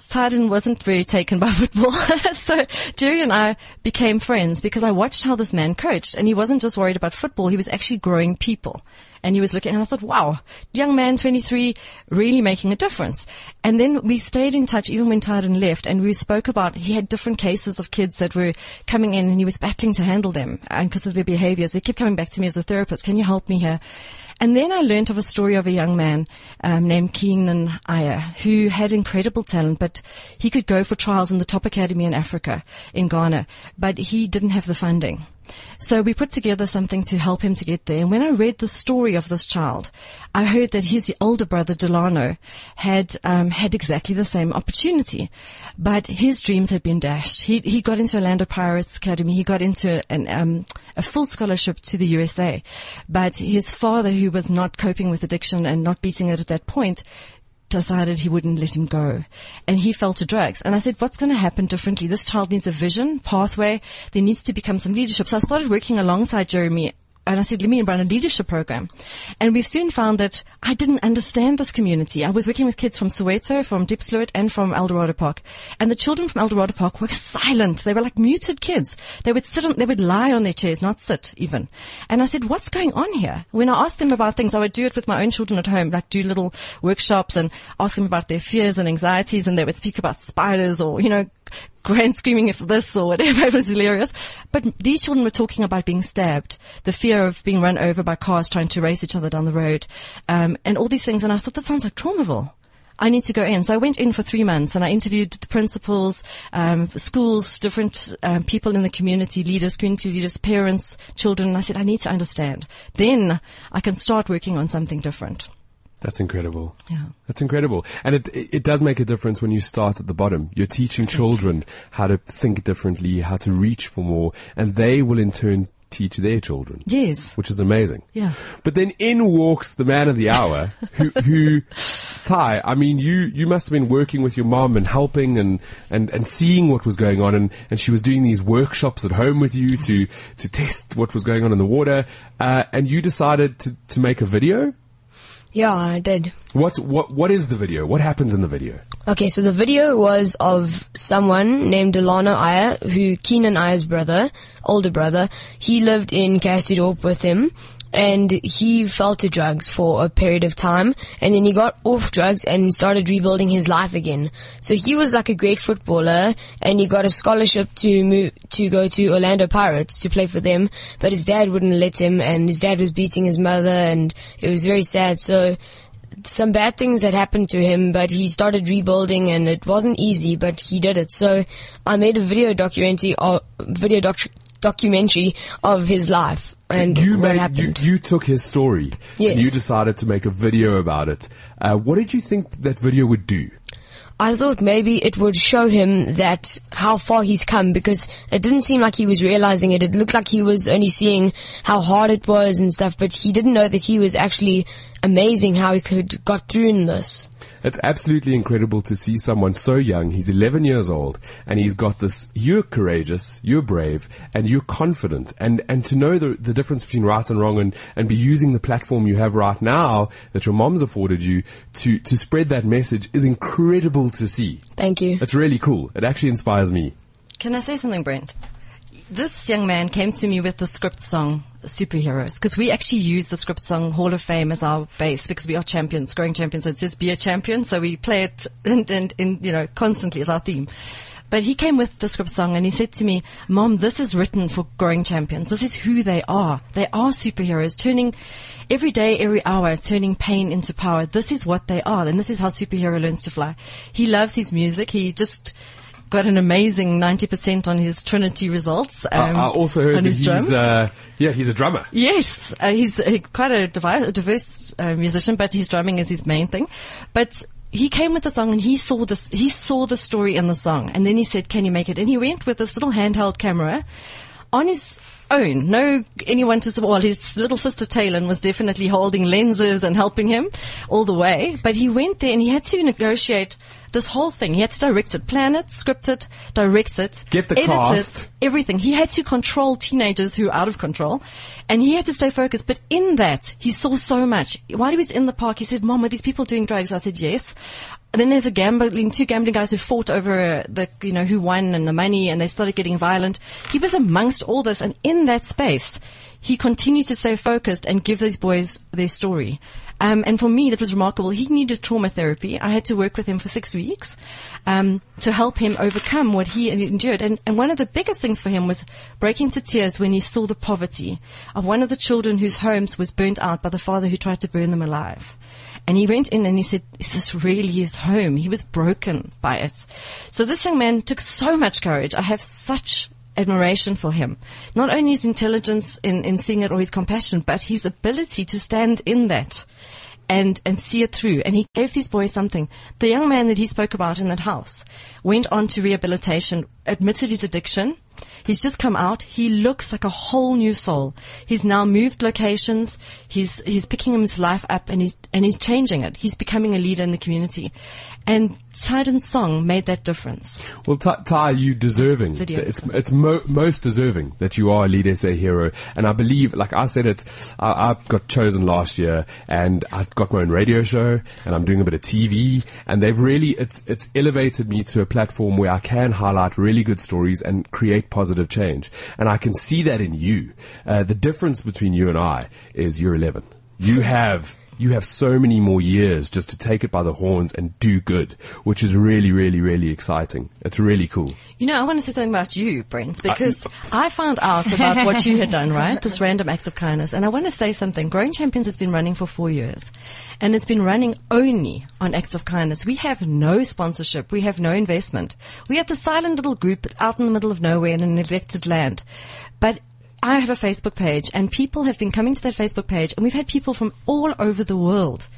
Speaker 4: Sidon wasn't very taken by football. so Jerry and I became friends because I watched how this man coached and he wasn't just worried about football, he was actually growing people. And he was looking and I thought, wow, young man, 23, really making a difference. And then we stayed in touch even when Tyden left and we spoke about, he had different cases of kids that were coming in and he was battling to handle them uh, because of their behaviors. They kept coming back to me as a therapist. Can you help me here? And then I learned of a story of a young man um, named Keenan Ayer who had incredible talent, but he could go for trials in the top academy in Africa, in Ghana, but he didn't have the funding. So we put together something to help him to get there. And when I read the story of this child, I heard that his older brother Delano had um, had exactly the same opportunity, but his dreams had been dashed. He he got into Orlando Pirates Academy. He got into an, um, a full scholarship to the USA, but his father, who was not coping with addiction and not beating it at that point, decided he wouldn't let him go. And he fell to drugs. And I said, what's going to happen differently? This child needs a vision, pathway. There needs to become some leadership. So I started working alongside Jeremy and I said, let me run a leadership program. And we soon found that I didn't understand this community. I was working with kids from Soweto, from Diepsloot, and from Eldorado Park. And the children from Eldorado Park were silent. They were like muted kids. They would sit on, they would lie on their chairs, not sit even. And I said, what's going on here? When I asked them about things, I would do it with my own children at home, like do little workshops and ask them about their fears and anxieties, and they would speak about spiders or, you know, grand screaming if this or whatever. It was hilarious. But these children were talking about being stabbed, the fear of being run over by cars trying to race each other down the road, um, and all these things. And I thought, this sounds like Traumaville. I need to go in. So I went in for three months and I interviewed the principals, um, schools, different um, people in the community, leaders, community leaders, parents, children. And I said, I need to understand. Then I can start working on something different.
Speaker 1: That's incredible.
Speaker 4: Yeah.
Speaker 1: That's incredible. And it, it it does make a difference when you start at the bottom. You're teaching children how to think differently, how to reach for more, and they will in turn teach their children.
Speaker 4: Yes.
Speaker 1: Which is amazing.
Speaker 4: Yeah.
Speaker 1: But then in walks the man of the hour who, who, Ty, I mean, you, you must have been working with your mom and helping and, and, and seeing what was going on and, and she was doing these workshops at home with you to, to test what was going on in the water, uh, and you decided to, to make a video?
Speaker 5: Yeah, I did.
Speaker 1: What, what, what is the video? What happens in the video?
Speaker 5: Okay, so the video was of someone named Delano Aya, who Keenan Aya's brother, older brother, he lived in Cassidorp with him, and he fell to drugs for a period of time, and then he got off drugs and started rebuilding his life again. So he was like a great footballer, and he got a scholarship to move, to go to Orlando Pirates to play for them, but his dad wouldn't let him, and his dad was beating his mother, and it was very sad, so some bad things had happened to him, but he started rebuilding and it wasn't easy, but he did it. So I made a video documentary, or video doc- documentary of his life and
Speaker 1: you made, you, you took his story
Speaker 5: Yes.
Speaker 1: and you decided to make a video about it. Uh, what did you think that video would do?
Speaker 5: I thought maybe it would show him that how far he's come because it didn't seem like he was realizing it. It looked like he was only seeing how hard it was and stuff, but he didn't know that he was actually amazing how he could got through in this.
Speaker 1: It's absolutely incredible to see someone so young. He's 11 years old and he's got this, you're courageous, you're brave and you're confident and, and to know the, the difference between right and wrong and, and be using the platform you have right now that your mom's afforded you to, to spread that message is incredible to see.
Speaker 5: Thank you.
Speaker 1: It's really cool. It actually inspires me.
Speaker 4: Can I say something, Brent? This young man came to me with the script song Superheroes because we actually use the script song Hall of Fame as our base because we are champions, growing champions. So it says be a champion. So we play it and, and, and you know, constantly as our theme. But he came with the script song and he said to me, Mom, this is written for growing champions. This is who they are. They are superheroes, turning every day, every hour, turning pain into power. This is what they are. And this is how superhero learns to fly. He loves his music. He just got an amazing 90% on his Trinity results.
Speaker 1: I,
Speaker 4: um,
Speaker 1: I also heard that he's, uh, yeah, he's a drummer.
Speaker 4: Yes, uh, he's uh, quite a diverse uh, musician, but his drumming is his main thing. But he came with the song and he saw this, he saw the story in the song and then he said, can you make it? And he went with this little handheld camera on his own. No anyone to support. Well, his little sister Taylor was definitely holding lenses and helping him all the way. But he went there and he had to negotiate this whole thing. He had to direct it, plan it, script it, direct it,
Speaker 1: Get the
Speaker 4: edit
Speaker 1: cast.
Speaker 4: it, everything. He had to control teenagers who are out of control and he had to stay focused. But in that, he saw so much. While he was in the park, he said, Mom, are these people doing drugs? I said, yes. And then there's a gambling, two gambling guys who fought over the, you know, who won and the money and they started getting violent. He was amongst all this and in that space, he continued to stay focused and give these boys their story. Um, and for me, that was remarkable. He needed trauma therapy. I had to work with him for six weeks um, to help him overcome what he endured. And, and one of the biggest things for him was breaking to tears when he saw the poverty of one of the children whose homes was burnt out by the father who tried to burn them alive. And he went in and he said, is this really his home? He was broken by it. So this young man took so much courage. I have such admiration for him. Not only his intelligence in, in seeing it or his compassion, but his ability to stand in that and, and see it through. And he gave these boys something. The young man that he spoke about in that house went on to rehabilitation, admitted his addiction. He's just come out. He looks like a whole new soul. He's now moved locations. He's, he's picking his life up and he's, and he's changing it. He's becoming a leader in the community. And Titan's song made that difference.
Speaker 1: Well, Ty, Ty you deserving.
Speaker 4: Video.
Speaker 1: It's it's mo- most deserving that you are a lead SA hero, and I believe, like I said, it. I, I got chosen last year, and I got my own radio show, and I'm doing a bit of TV, and they've really it's it's elevated me to a platform where I can highlight really good stories and create positive change, and I can see that in you. Uh, the difference between you and I is you're 11. You have you have so many more years just to take it by the horns and do good, which is really, really, really exciting. It's really cool.
Speaker 4: You know, I want to say something about you, Brent, because uh, I found out about what you had done, right? This random acts of kindness. And I want to say something. Growing Champions has been running for four years and it's been running only on acts of kindness. We have no sponsorship. We have no investment. We are the silent little group out in the middle of nowhere in a neglected land. But I have a Facebook page and people have been coming to that Facebook page and we've had people from all over the world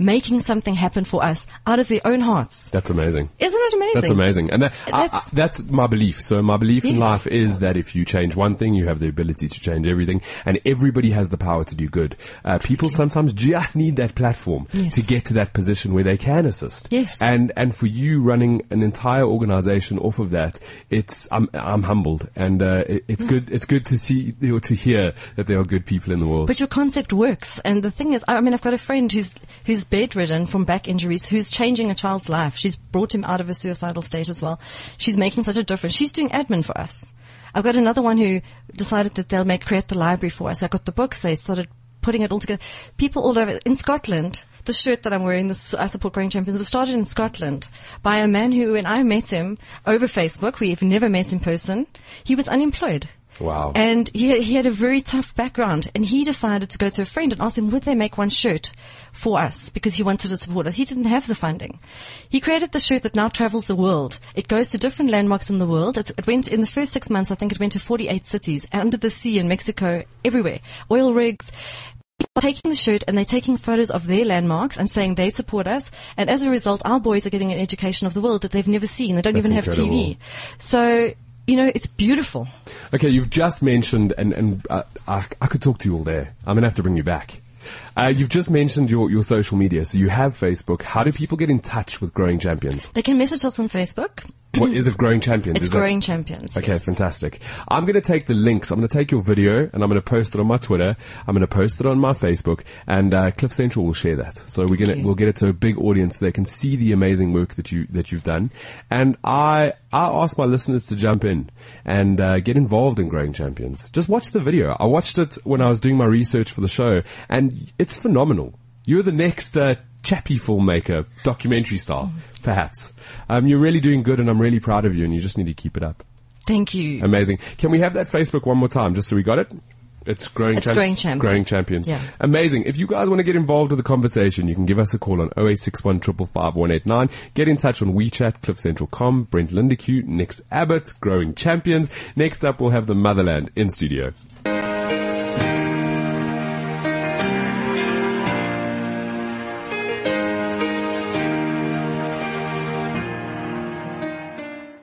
Speaker 4: making something happen for us out of their own hearts.
Speaker 1: That's amazing.
Speaker 4: Isn't it amazing?
Speaker 1: That's amazing. And that, I, I,
Speaker 4: That's-
Speaker 1: that's my belief. So my belief in life is that if you change one thing, you have the ability to change everything and everybody has the power to do good. Uh, people sometimes just need that platform
Speaker 4: Yes.
Speaker 1: to get to that position where they can assist.
Speaker 4: Yes.
Speaker 1: And, and for you running an entire organization off of that, it's, I'm, I'm humbled and, uh, it, it's good, it's good to see or to hear that there are good people in the world.
Speaker 4: But your concept works. And the thing is, I mean, I've got a friend who's, who's bedridden from back injuries, who's changing a child's life. She's brought him out of a suicidal state as well. She's making such a difference. She's doing admin for us. I've got another one who decided that they'll make, create the library for us. I got the books. They started putting it all together. People all over, in Scotland, the shirt that I'm wearing, this I support growing champions, was started in Scotland by a man who, when I met him over Facebook, we've never met in person, he was unemployed.
Speaker 1: Wow.
Speaker 4: And he, he had a very tough background and he decided to go to a friend and ask him, would they make one shirt for us? Because he wanted to support us. He didn't have the funding. He created the shirt that now travels the world. It goes to different landmarks in the world. It's, it went in the first six months, I think it went to 48 cities under the sea in Mexico, everywhere. Oil rigs. Are taking the shirt and they're taking photos of their landmarks and saying they support us. And as a result, our boys are getting an education of the world that they've never seen. They don't
Speaker 1: That's
Speaker 4: even have. TV. So, you know, it's beautiful.
Speaker 1: Okay, you've just mentioned, and, and uh, I, I could talk to you all day. I'm going to have to bring you back. Uh, you've just mentioned your, your social media. So you have Facebook. How do people get in touch with Growing Champions?
Speaker 4: They can message us on Facebook.
Speaker 1: What is it Growing Champions?
Speaker 4: It's
Speaker 1: Is
Speaker 4: Growing Champions.
Speaker 1: Okay,
Speaker 4: yes.
Speaker 1: fantastic. I'm going to take the links. I'm going to take your video and I'm going to post it on my Twitter. I'm going to post it on my Facebook and uh, Cliff Central will share that. So we're going to we'll get it to a big audience so they can see the amazing work that you that you've done. And I I ask my listeners to jump in and uh, get involved in Growing Champions. Just watch the video. I watched it when I was doing my research for the show and it's phenomenal. You're the next uh, chappy filmmaker, documentary star, perhaps. Um, you're really doing good, and I'm really proud of you. And you just need to keep it up.
Speaker 4: Thank you.
Speaker 1: Amazing. Can we have that Facebook one more time, just so we got it? It's growing.
Speaker 4: It's Growing Champs.
Speaker 1: Growing champions.
Speaker 4: Yeah.
Speaker 1: Amazing. If you guys want to get involved with the conversation, you can give us a call on 0861 555 189. Get in touch on WeChat, CliffCentral.com, Brent Lindeque, Nix Abbott, Growing Champions. Next up, we'll have the Motherland in studio.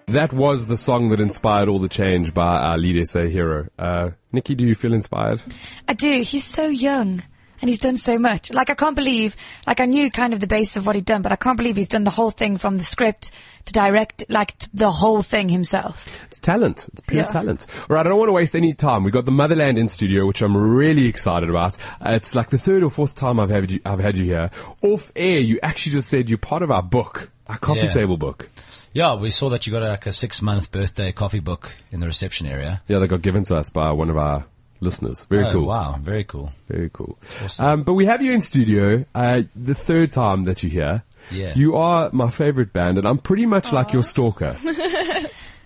Speaker 1: That was the song that inspired all the change by our lead SA hero. Uh, Nikki, do you feel inspired?
Speaker 2: I do. He's so young. And he's done so much. Like I can't believe, like I knew kind of the base of what he'd done, but I can't believe he's done the whole thing from the script to direct, like the whole thing himself.
Speaker 1: It's talent. It's pure
Speaker 2: Yeah.
Speaker 1: talent. All right, I don't want to waste any time. We've got the Motherland in studio, which I'm really excited about. Uh, it's like the third or fourth time I've had you, I've had you here. Off air, you actually just said you're part of our book, our coffee
Speaker 6: Yeah.
Speaker 1: table book.
Speaker 6: Yeah, we saw that you got like a six month birthday coffee book in the reception area.
Speaker 1: Yeah, they got given to us by one of our listeners. Very
Speaker 6: oh,
Speaker 1: cool.
Speaker 6: Wow, very cool.
Speaker 1: Very cool.
Speaker 6: Awesome.
Speaker 1: Um, but we have you in studio, uh, the third time that you're here.
Speaker 6: Yeah.
Speaker 1: You are my favorite band, and I'm pretty much like your stalker.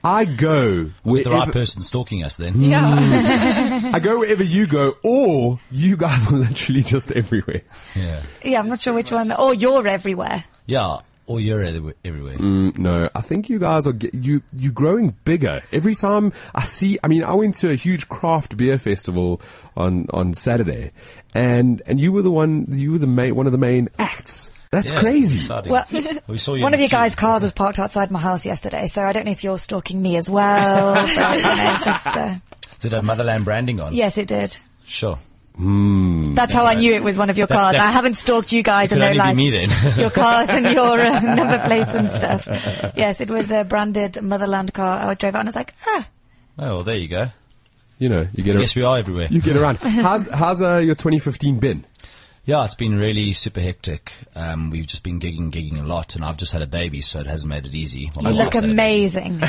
Speaker 1: I go
Speaker 6: With the right person stalking us then. Yeah.
Speaker 1: I go wherever you go, or you guys are literally just everywhere.
Speaker 6: Yeah.
Speaker 2: Yeah, I'm not sure which one. Oh, you're everywhere.
Speaker 6: Yeah, all you're everywhere.
Speaker 1: Mm, no, I think you guys are ge- you you growing bigger every time I see. I mean, I went to a huge craft beer festival on on Saturday, and and you were the one. You were the main one of the main acts. That's
Speaker 6: Yeah,
Speaker 1: crazy.
Speaker 6: exciting.
Speaker 2: Well,
Speaker 6: we saw you
Speaker 2: One of your guys' cars was parked outside my house yesterday, so I don't know if you're stalking me as well. but, you know, just, uh,
Speaker 6: Did have Motherland branding on?
Speaker 2: yes, it did.
Speaker 6: Sure.
Speaker 2: That's how I knew it was one of your cars.
Speaker 6: that-
Speaker 2: I haven't stalked you guys and
Speaker 6: could
Speaker 2: know
Speaker 6: only be
Speaker 2: like
Speaker 6: me then.
Speaker 2: your cars and your uh, number plates and stuff. Yes, it was a branded Motherland car. I drove out and I was like, ah,
Speaker 6: Oh, well, there you go.
Speaker 1: You know, you get a,
Speaker 6: Yes, we are everywhere.
Speaker 1: you get around. How's how's uh, your 2015 been?
Speaker 6: Yeah, it's been really super hectic. Um, we've just been gigging, gigging a lot, and I've just had a baby, so it hasn't made it easy. Well, my
Speaker 2: you look
Speaker 6: wife's had a baby.
Speaker 2: amazing.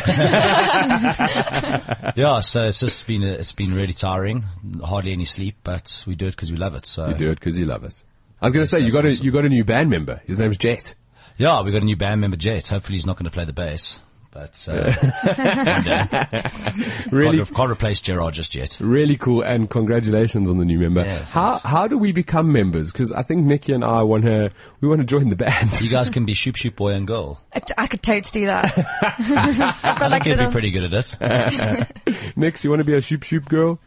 Speaker 6: Yeah, so it's just been it's been really tiring. Hardly any sleep, but we do it because we love it. So
Speaker 1: You do it because you love it. I was going to say you got
Speaker 6: That's
Speaker 1: a you got a new band member. His name's Jet.
Speaker 6: yeah, we got a new band member, Jet. Hopefully, he's not going to play the bass, but uh, one day.
Speaker 1: Really,
Speaker 6: can't, can't replace Gerard just yet.
Speaker 1: really cool, and congratulations on the new member.
Speaker 6: Yeah,
Speaker 1: how
Speaker 6: thanks.
Speaker 1: how do we become members? Because I think Nikki and I want to we want to join the band.
Speaker 6: You guys can be shoop shoop boy and girl.
Speaker 2: I, I could totes do that. I've got
Speaker 6: I
Speaker 2: like
Speaker 6: think you'd be pretty good at it.
Speaker 1: Nix, you want to be a shoop shoop girl?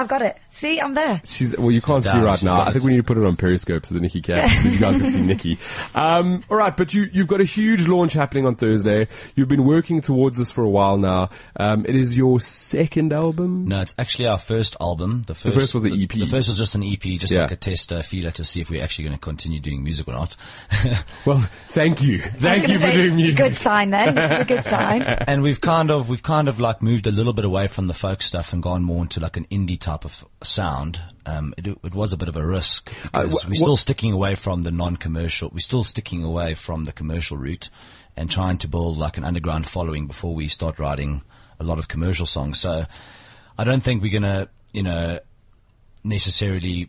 Speaker 2: I've got it. See, I'm there.
Speaker 1: She's well, you can't see
Speaker 6: down.
Speaker 1: right
Speaker 6: She's
Speaker 1: now. I think
Speaker 6: it.
Speaker 1: we need to put it on Periscope so that Nikki can, so you guys can see Nikki. Um, all right, but you you've got a huge launch happening on Thursday. You've been working towards this for a while now. Um, it is your second album.
Speaker 6: No, it's actually our first album. The first,
Speaker 1: first was an EP.
Speaker 6: The, first was just an EP, just
Speaker 1: Yeah.
Speaker 6: like a test uh, feeler to see if we're actually going to continue doing music or not.
Speaker 1: Well, thank you, thank you for
Speaker 2: say,
Speaker 1: doing music.
Speaker 2: Good sign then. This is a good sign.
Speaker 6: and we've kind of we've kind of like moved a little bit away from the folk stuff and gone more into like an indie type of sound. Um, it, it was a bit of a risk
Speaker 1: Uh, wh-
Speaker 6: we're still sticking away from the non-commercial. We're still sticking away from the commercial route and trying to build like an underground following before we start writing a lot of commercial songs. So I don't think we're gonna, you know, necessarily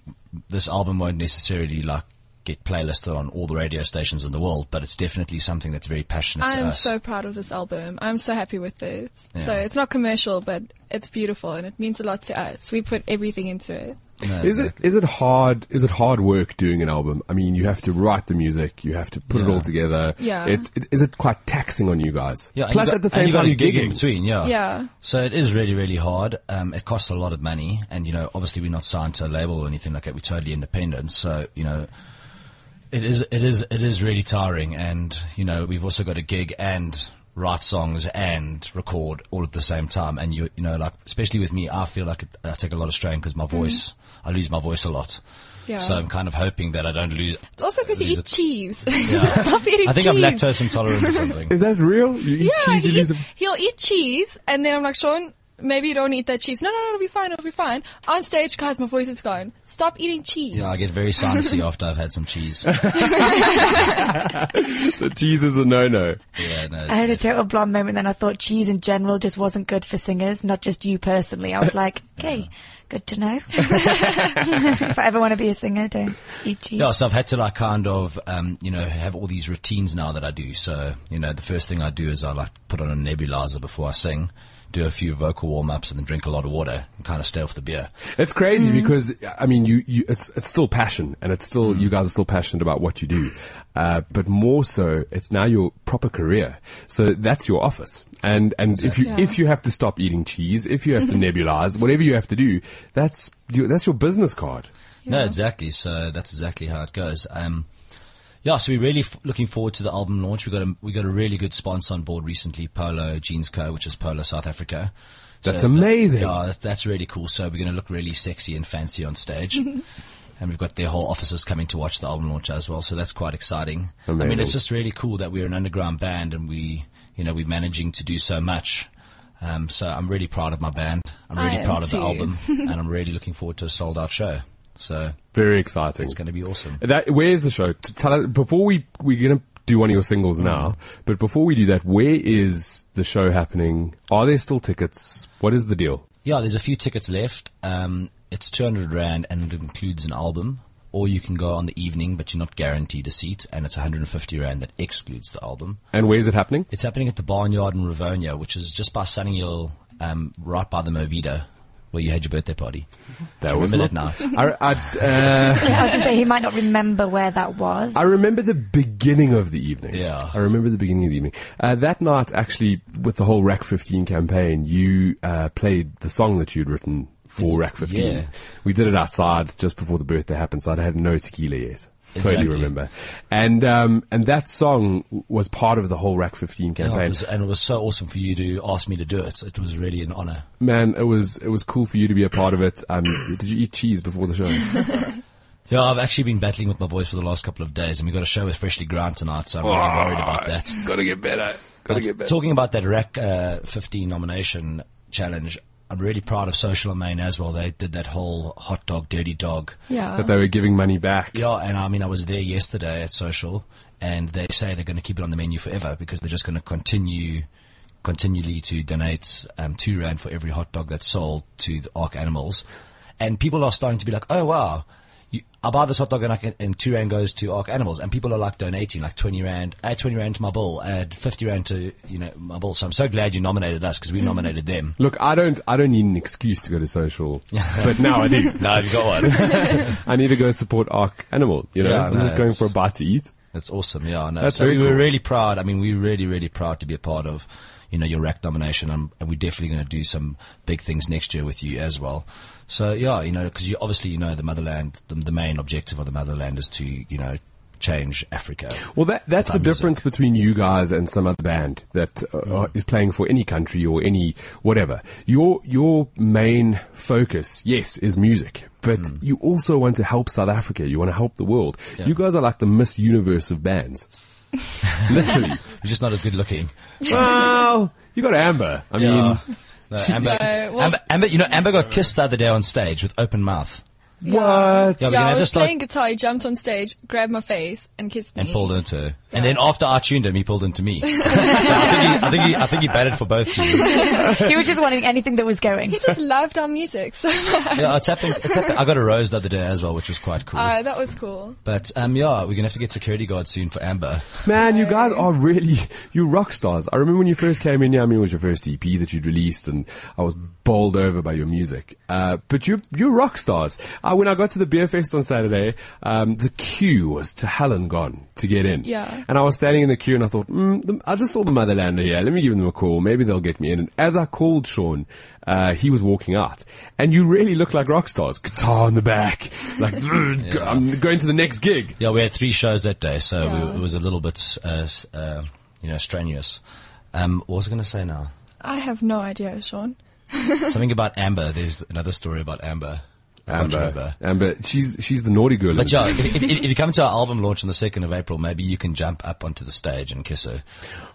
Speaker 6: this album won't necessarily like get playlisted on all the radio stations in the world, but it's definitely something that's very passionate to
Speaker 7: I'm
Speaker 6: us.
Speaker 7: so proud of this album. I'm so happy with it.
Speaker 6: Yeah.
Speaker 7: So it's not commercial, but it's beautiful and it means a lot to us. We put everything into it.
Speaker 6: No,
Speaker 1: Is it is it hard? Is it hard work doing an album? I mean, you have to write the music, you have to put it all together.
Speaker 7: Yeah.
Speaker 1: It's it, is it quite taxing on you guys?
Speaker 6: Yeah,
Speaker 1: Plus,
Speaker 6: got-
Speaker 1: at the same
Speaker 6: you
Speaker 1: time, you're
Speaker 6: gig in
Speaker 1: gigging.
Speaker 6: between. Yeah,
Speaker 7: Yeah.
Speaker 6: So it is really, really hard. Um, it costs a lot of money, and you know, obviously, we're not signed to a label or anything like that. We're totally independent. So you know, it is, it is, it is really tiring. And you know, we've also got a gig and write songs and record all at the same time. And you, you know, like especially with me, I feel like I take a lot of strain because my mm-hmm. voice, I lose my voice a lot.
Speaker 7: Yeah.
Speaker 6: So I'm kind of hoping that I don't lose.
Speaker 7: It's also because you eat
Speaker 6: it.
Speaker 7: cheese.
Speaker 6: Yeah.
Speaker 7: Stop eating
Speaker 6: I think
Speaker 7: cheese.
Speaker 6: I'm lactose intolerant or something.
Speaker 1: Is that real? You eat
Speaker 7: Yeah,
Speaker 1: cheese, you
Speaker 7: he,
Speaker 1: lose a-
Speaker 7: he'll eat cheese, and then I'm like, Sean, maybe you don't eat that cheese. No, no, no, it'll be fine, it'll be fine. On stage, guys, my voice is gone. Stop eating cheese.
Speaker 6: Yeah, I get very sinusy after I've had some cheese.
Speaker 1: So cheese is a no-no.
Speaker 6: Yeah, no.
Speaker 2: I had a total blonde moment then I thought cheese in general just wasn't good for singers, not just you personally. I was like, okay, good to know. if I ever want to be a singer, don't eat cheese.
Speaker 6: Yeah, so I've had to like kind of, um, you know, have all these routines now that I do. So, you know, the first thing I do is I like put on a nebulizer before I sing, do a few vocal warm-ups and then drink a lot of water and kind of stay off the beer.
Speaker 1: It's crazy because I mean, you, you, it's it's still passion, and it's still you guys are still passionate about what you do, uh, but more so, it's now your proper career. So that's your office, and and if you
Speaker 7: Yeah.
Speaker 1: if you have to stop eating cheese, if you have to nebulize, whatever you have to do, that's your, that's your business card.
Speaker 6: No, exactly. So that's exactly how it goes. Um, yeah, so we're really f- looking forward to the album launch. We got a we got a really good sponsor on board recently, Polo Jeans Co, which is Polo South Africa.
Speaker 1: That's
Speaker 6: So
Speaker 1: amazing.
Speaker 6: yeah, that- that's really cool. So we're going to look really sexy and fancy on stage. And we've got their whole officers coming to watch the album launch as well, so that's quite exciting. I mean, it's just really cool that we're an underground band and we, you know, we're managing to do so much. Um, so I'm really proud of my band. I'm really proud of the album, and I'm really looking forward to a sold out show. So
Speaker 1: Very exciting.
Speaker 6: it's going to be awesome.
Speaker 1: That where's the show? Tell us before we we're gonna do one of your singles now, but before we do that, where is the show happening? Are there still tickets? What is the deal?
Speaker 6: Yeah, there's a few tickets left. Um, it's 200 rand and it includes an album. Or you can go on the evening, but you're not guaranteed a seat, and it's 150 rand that excludes the album.
Speaker 1: And where's it happening?
Speaker 6: It's happening at the Barnyard in Rivonia, which is just by Sunninghill, um, right by the Movida, where you had your birthday party.
Speaker 1: That was
Speaker 6: Remember
Speaker 1: my-
Speaker 6: that night?
Speaker 1: I, I, uh,
Speaker 2: I was going to say he might not remember where that was.
Speaker 1: I remember the beginning of the evening.
Speaker 6: Yeah.
Speaker 1: I remember the beginning of the evening. Uh, that night, actually, with the whole Rack 15 campaign, you uh, played the song that you'd written for
Speaker 6: It's-
Speaker 1: Rack 15.
Speaker 6: yeah.
Speaker 1: We did it outside just before the birthday happened, so I'd had no tequila yet. Totally remember. And um, and that song was part of the whole Rack 15
Speaker 6: Yeah,
Speaker 1: campaign.
Speaker 6: it was, and it was so awesome for you to ask me to do it. It was really an honor.
Speaker 1: Man, it was it was cool for you to be a part of it. Um, did you eat cheese before the show?
Speaker 6: Yeah, I've actually been battling with my voice for the last couple of days, and we've got a show with Freshly Ground tonight, so I'm really worried about that.
Speaker 1: Got to get better. Got to get better.
Speaker 6: talking about that RAC uh, 15 nomination challenge, I'm really proud of Social and Main as well. They did that whole hot dog, dirty dog.
Speaker 7: Yeah.
Speaker 1: that they were giving money back.
Speaker 6: Yeah, and I mean, I was there yesterday at Social, and they say they're going to keep it on the menu forever because they're just going to continue, continually to donate um, two rand for every hot dog that's sold to the Ark Animals, and people are starting to be like, oh wow. You, I buy this hot dog and, I can, and two rand goes to Ark Animals, and people are like donating like twenty rand, add twenty rand to my bill, add fifty rand to you know my bill. So I'm so glad you nominated us because we mm. nominated them.
Speaker 1: Look, I don't, I don't need an excuse to go to social, but now I do.
Speaker 6: No, you got one.
Speaker 1: I need to go support Ark Animal. You know,
Speaker 6: Yeah,
Speaker 1: I'm
Speaker 6: no,
Speaker 1: just going for a bite to eat.
Speaker 6: That's awesome. Yeah, I know.
Speaker 1: That's
Speaker 6: so we were
Speaker 1: cool.
Speaker 6: really proud. I mean, we were really, really proud to be a part of, you know, your rack nomination, and, and we're definitely going to do some big things next year with you as well. So yeah, you know, because you obviously you know the motherland, the, the main objective of the motherland is to you know change Africa.
Speaker 1: Well, that that's the
Speaker 6: music.
Speaker 1: difference between you guys and some other band that uh, is playing for any country or any whatever. Your your main focus, yes, is music, but you also want to help South Africa. You want to help the world.
Speaker 6: Yeah.
Speaker 1: You guys are like the Miss Universe of bands. Literally.
Speaker 6: We're just not as good looking.
Speaker 1: well, you got Amber. I mean,
Speaker 6: No, Amber,
Speaker 7: No, well-
Speaker 6: Amber, Amber, you know, Amber got kissed the other day on stage with open mouth
Speaker 1: what?
Speaker 6: Yeah,
Speaker 7: yeah, I was
Speaker 6: just like-
Speaker 7: playing guitar, he jumped on stage, grabbed my face, and kissed me.
Speaker 6: and pulled into her. And then after I tuned him, he pulled into me. so I think he, I think he, I think he batted for both teams.
Speaker 2: he was just wanting anything that was going.
Speaker 7: He just loved our music so much.
Speaker 6: Yeah, it's happened. It's happened. I got a rose the other day as well, which was quite cool.
Speaker 7: Uh, that was cool.
Speaker 6: but um, yeah, we're gonna have to get security guards soon for Amber.
Speaker 1: Man, you guys are really, you rock stars. I remember when you first came in, yeah, I mean, it was your first EP that you'd released and I was bowled over by your music. Uh, but you, you're rock stars. Uh, when I got to the beer fest on Saturday, um, the queue was to hell and gone to get in.
Speaker 7: Yeah.
Speaker 1: And I was standing in the queue and I thought, mm, the, I just saw the Motherlander here. Let me give them a call. Maybe they'll get me in. And as I called Sean, uh, he was walking out and you really look like rock stars. Guitar in the back. Like, I'm going to the next gig.
Speaker 6: Yeah, we had three shows that day, so
Speaker 7: Yeah.
Speaker 6: we, it was a little bit, uh, uh, you know, strenuous. Um, what was I gonna say now?
Speaker 7: I have no idea, Sean.
Speaker 6: Something about Amber. There's another story about Amber. Can't
Speaker 1: Amber. Amber, she's she's the naughty girl.
Speaker 6: But yeah, if, if, if you come to our album launch on the 2nd of April, maybe you can jump up onto the stage and kiss her.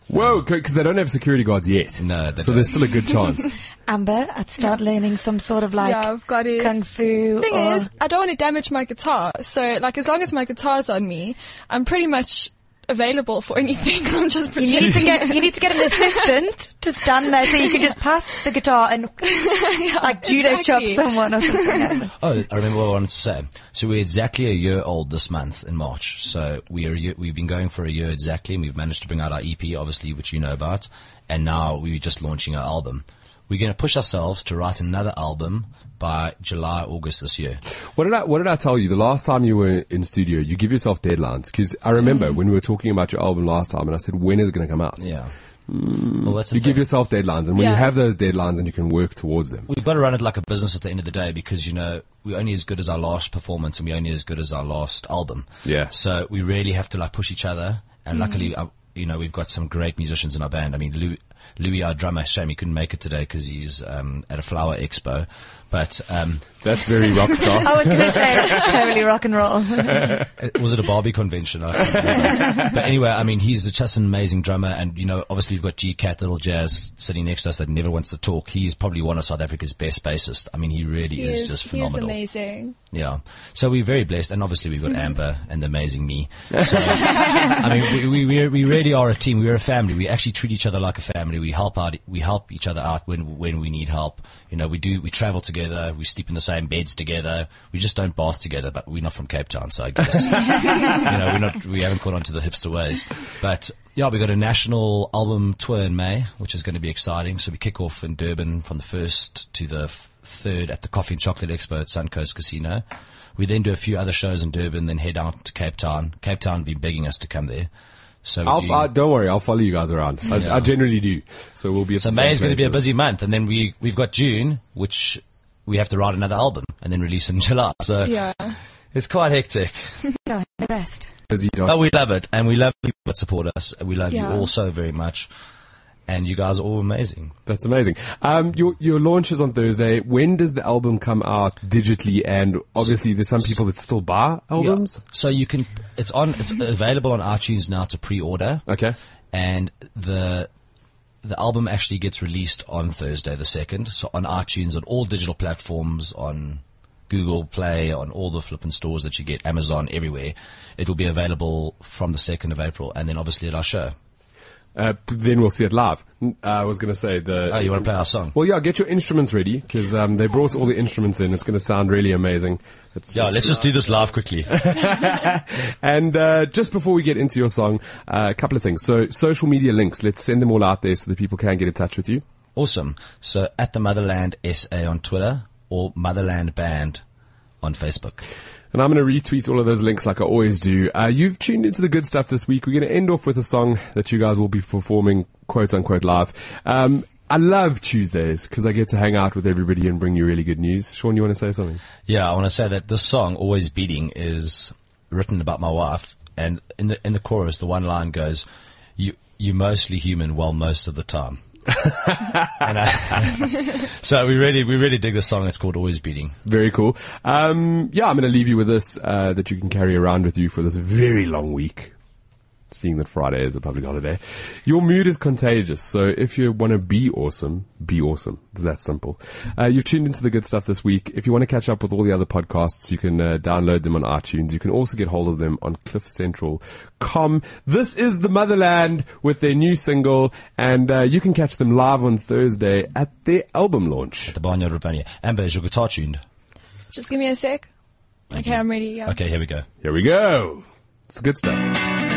Speaker 1: Whoa, because they don't have security guards yet.
Speaker 6: No, they
Speaker 1: so
Speaker 6: don't.
Speaker 1: there's still a good chance.
Speaker 2: Amber, I'd start learning some sort of like
Speaker 7: yeah, I've got it.
Speaker 2: kung fu.
Speaker 7: thing
Speaker 2: or-
Speaker 7: is, I don't want to damage my guitar. So, like, as long as my guitar's on me, I'm pretty much available for anything. I'm just
Speaker 2: you need to get you need to get an assistant to stand there so you can just pass the guitar and like judo chop someone or something.
Speaker 6: Oh, I remember what I wanted to say. So we're exactly a year old this month in March. So we are, year- we've been going for a year exactly and we've managed to bring out our EP, obviously, which you know about. And now we're just launching our album. We're going to push ourselves to write another album by July, August this year.
Speaker 1: What did I What did I tell you the last time you were in studio? You give yourself deadlines because I remember mm. when we were talking about your album last time, and I said, "When is it going to come out?"
Speaker 6: Yeah. Mm. Well, that's the
Speaker 1: You give yourself deadlines, and when you have those deadlines, and you can work towards them.
Speaker 6: We've got to run it like a business at the end of the day because, you know, we're only as good as our last performance and we're only as good as our last album.
Speaker 1: Yeah.
Speaker 6: So we really have to like push each other. And luckily, mm. uh, you know, we've got some great musicians in our band. I mean, Louis, Louis our drummer, shame he couldn't make it today because he's um, at a flower expo. But um,
Speaker 1: That's very rock star.
Speaker 2: I was going to say it's totally rock and roll.
Speaker 6: uh, was it a Barbie convention? I but anyway, I mean, he's just an amazing drummer. And, you know, obviously we've got G Cat, Little Jazz, sitting next to us that never wants to talk. He's probably one of South Africa's best bassists. I mean, he really
Speaker 7: He
Speaker 6: is,
Speaker 7: is,
Speaker 6: just
Speaker 7: he is amazing.
Speaker 6: Yeah. So we're very blessed, and obviously we've got Amber and the amazing me. So, I mean, we, we, we we really are a team. We're a family. We actually treat each other like a family. We help out. We help each other out when when we need help. You know, we do. We travel together. We sleep in the same beds together. We just don't bath together. But we're not from Cape Town, so I guess you know we're not. We haven't caught on to the hipster ways. But yeah, we got a national album tour in May, which is going to be exciting. So we kick off in Durban from the first to the third at the Coffee and Chocolate Expo at Suncoast Casino. We then do a few other shows in Durban, then head out to Cape Town. Cape Town have been begging us to come there. So
Speaker 1: I'll,
Speaker 6: do-
Speaker 1: I, don't worry, I'll follow you guys around. I,
Speaker 6: Yeah.
Speaker 1: I generally do. So we'll be at
Speaker 6: so May is going to be a busy month, and then we we've got June, which we have to write another album and then release in July. So
Speaker 7: Yeah.
Speaker 6: it's quite hectic.
Speaker 2: Go the rest.
Speaker 1: busy.
Speaker 6: But we love it, and we love people that support us. We love
Speaker 7: Yeah.
Speaker 6: you all so very much, and you guys are all amazing.
Speaker 1: That's amazing. Um, your your launch is on Thursday. When does the album come out digitally? And obviously, there's some people that still buy albums.
Speaker 6: Yeah. So you can. It's on. It's available on iTunes now to pre-order.
Speaker 1: Okay.
Speaker 6: and the the album actually gets released on Thursday the second. So on iTunes, on all digital platforms, on Google Play, on all the flippin' stores that you get, Amazon, everywhere. It will be available from the second of April, and then obviously at our show.
Speaker 1: Uh, then we'll see it live. Uh, I was going to say the.
Speaker 6: Oh, you want to play our song?
Speaker 1: Well, yeah, get your instruments ready because um, they brought all the instruments in. It's going to sound really amazing. It's,
Speaker 6: Yeah,
Speaker 1: it's-
Speaker 6: let's just do this live quickly.
Speaker 1: And uh, just before we get into your song, uh, a couple of things. So, social media links. Let's send them all out there so that people can get in touch with you.
Speaker 6: awesome. So at the Motherland SA on Twitter or Motherland Band on Facebook.
Speaker 1: And I'm going to retweet all of those links like I always do. Uh, you've tuned into the good stuff this week. We're going to end off with a song that you guys will be performing quote unquote live. Um, I love Tuesdays because I get to hang out with everybody and bring you really good news. Sean, you want to say something?
Speaker 6: Yeah, I want to say that this song, Always Beating, is written about my wife. And in the, in the chorus, the one line goes, you, you mostly human well most of the time. I, so we really, we really dig this song. It's called Always Beating.
Speaker 1: Very cool. Um, yeah, I'm going to leave you with this, uh, that you can carry around with you for this very long week. Seeing that Friday is a public holiday. Your mood is contagious, so if you want to be awesome, be awesome. It's that simple. Uh, you've tuned into the good stuff this week. If you want to catch up with all the other podcasts, you can uh, download them on iTunes. You can also get hold of them on cliffcentral.com. This is the Motherland with their new single, and uh, you can catch them live on Thursday at their album launch.
Speaker 6: The Barnyard Rivonia. Amber, is your guitar tuned?
Speaker 7: Just give me a sec. Okay, I'm ready. Yeah.
Speaker 6: Okay, here we go.
Speaker 1: Here we go. It's good stuff.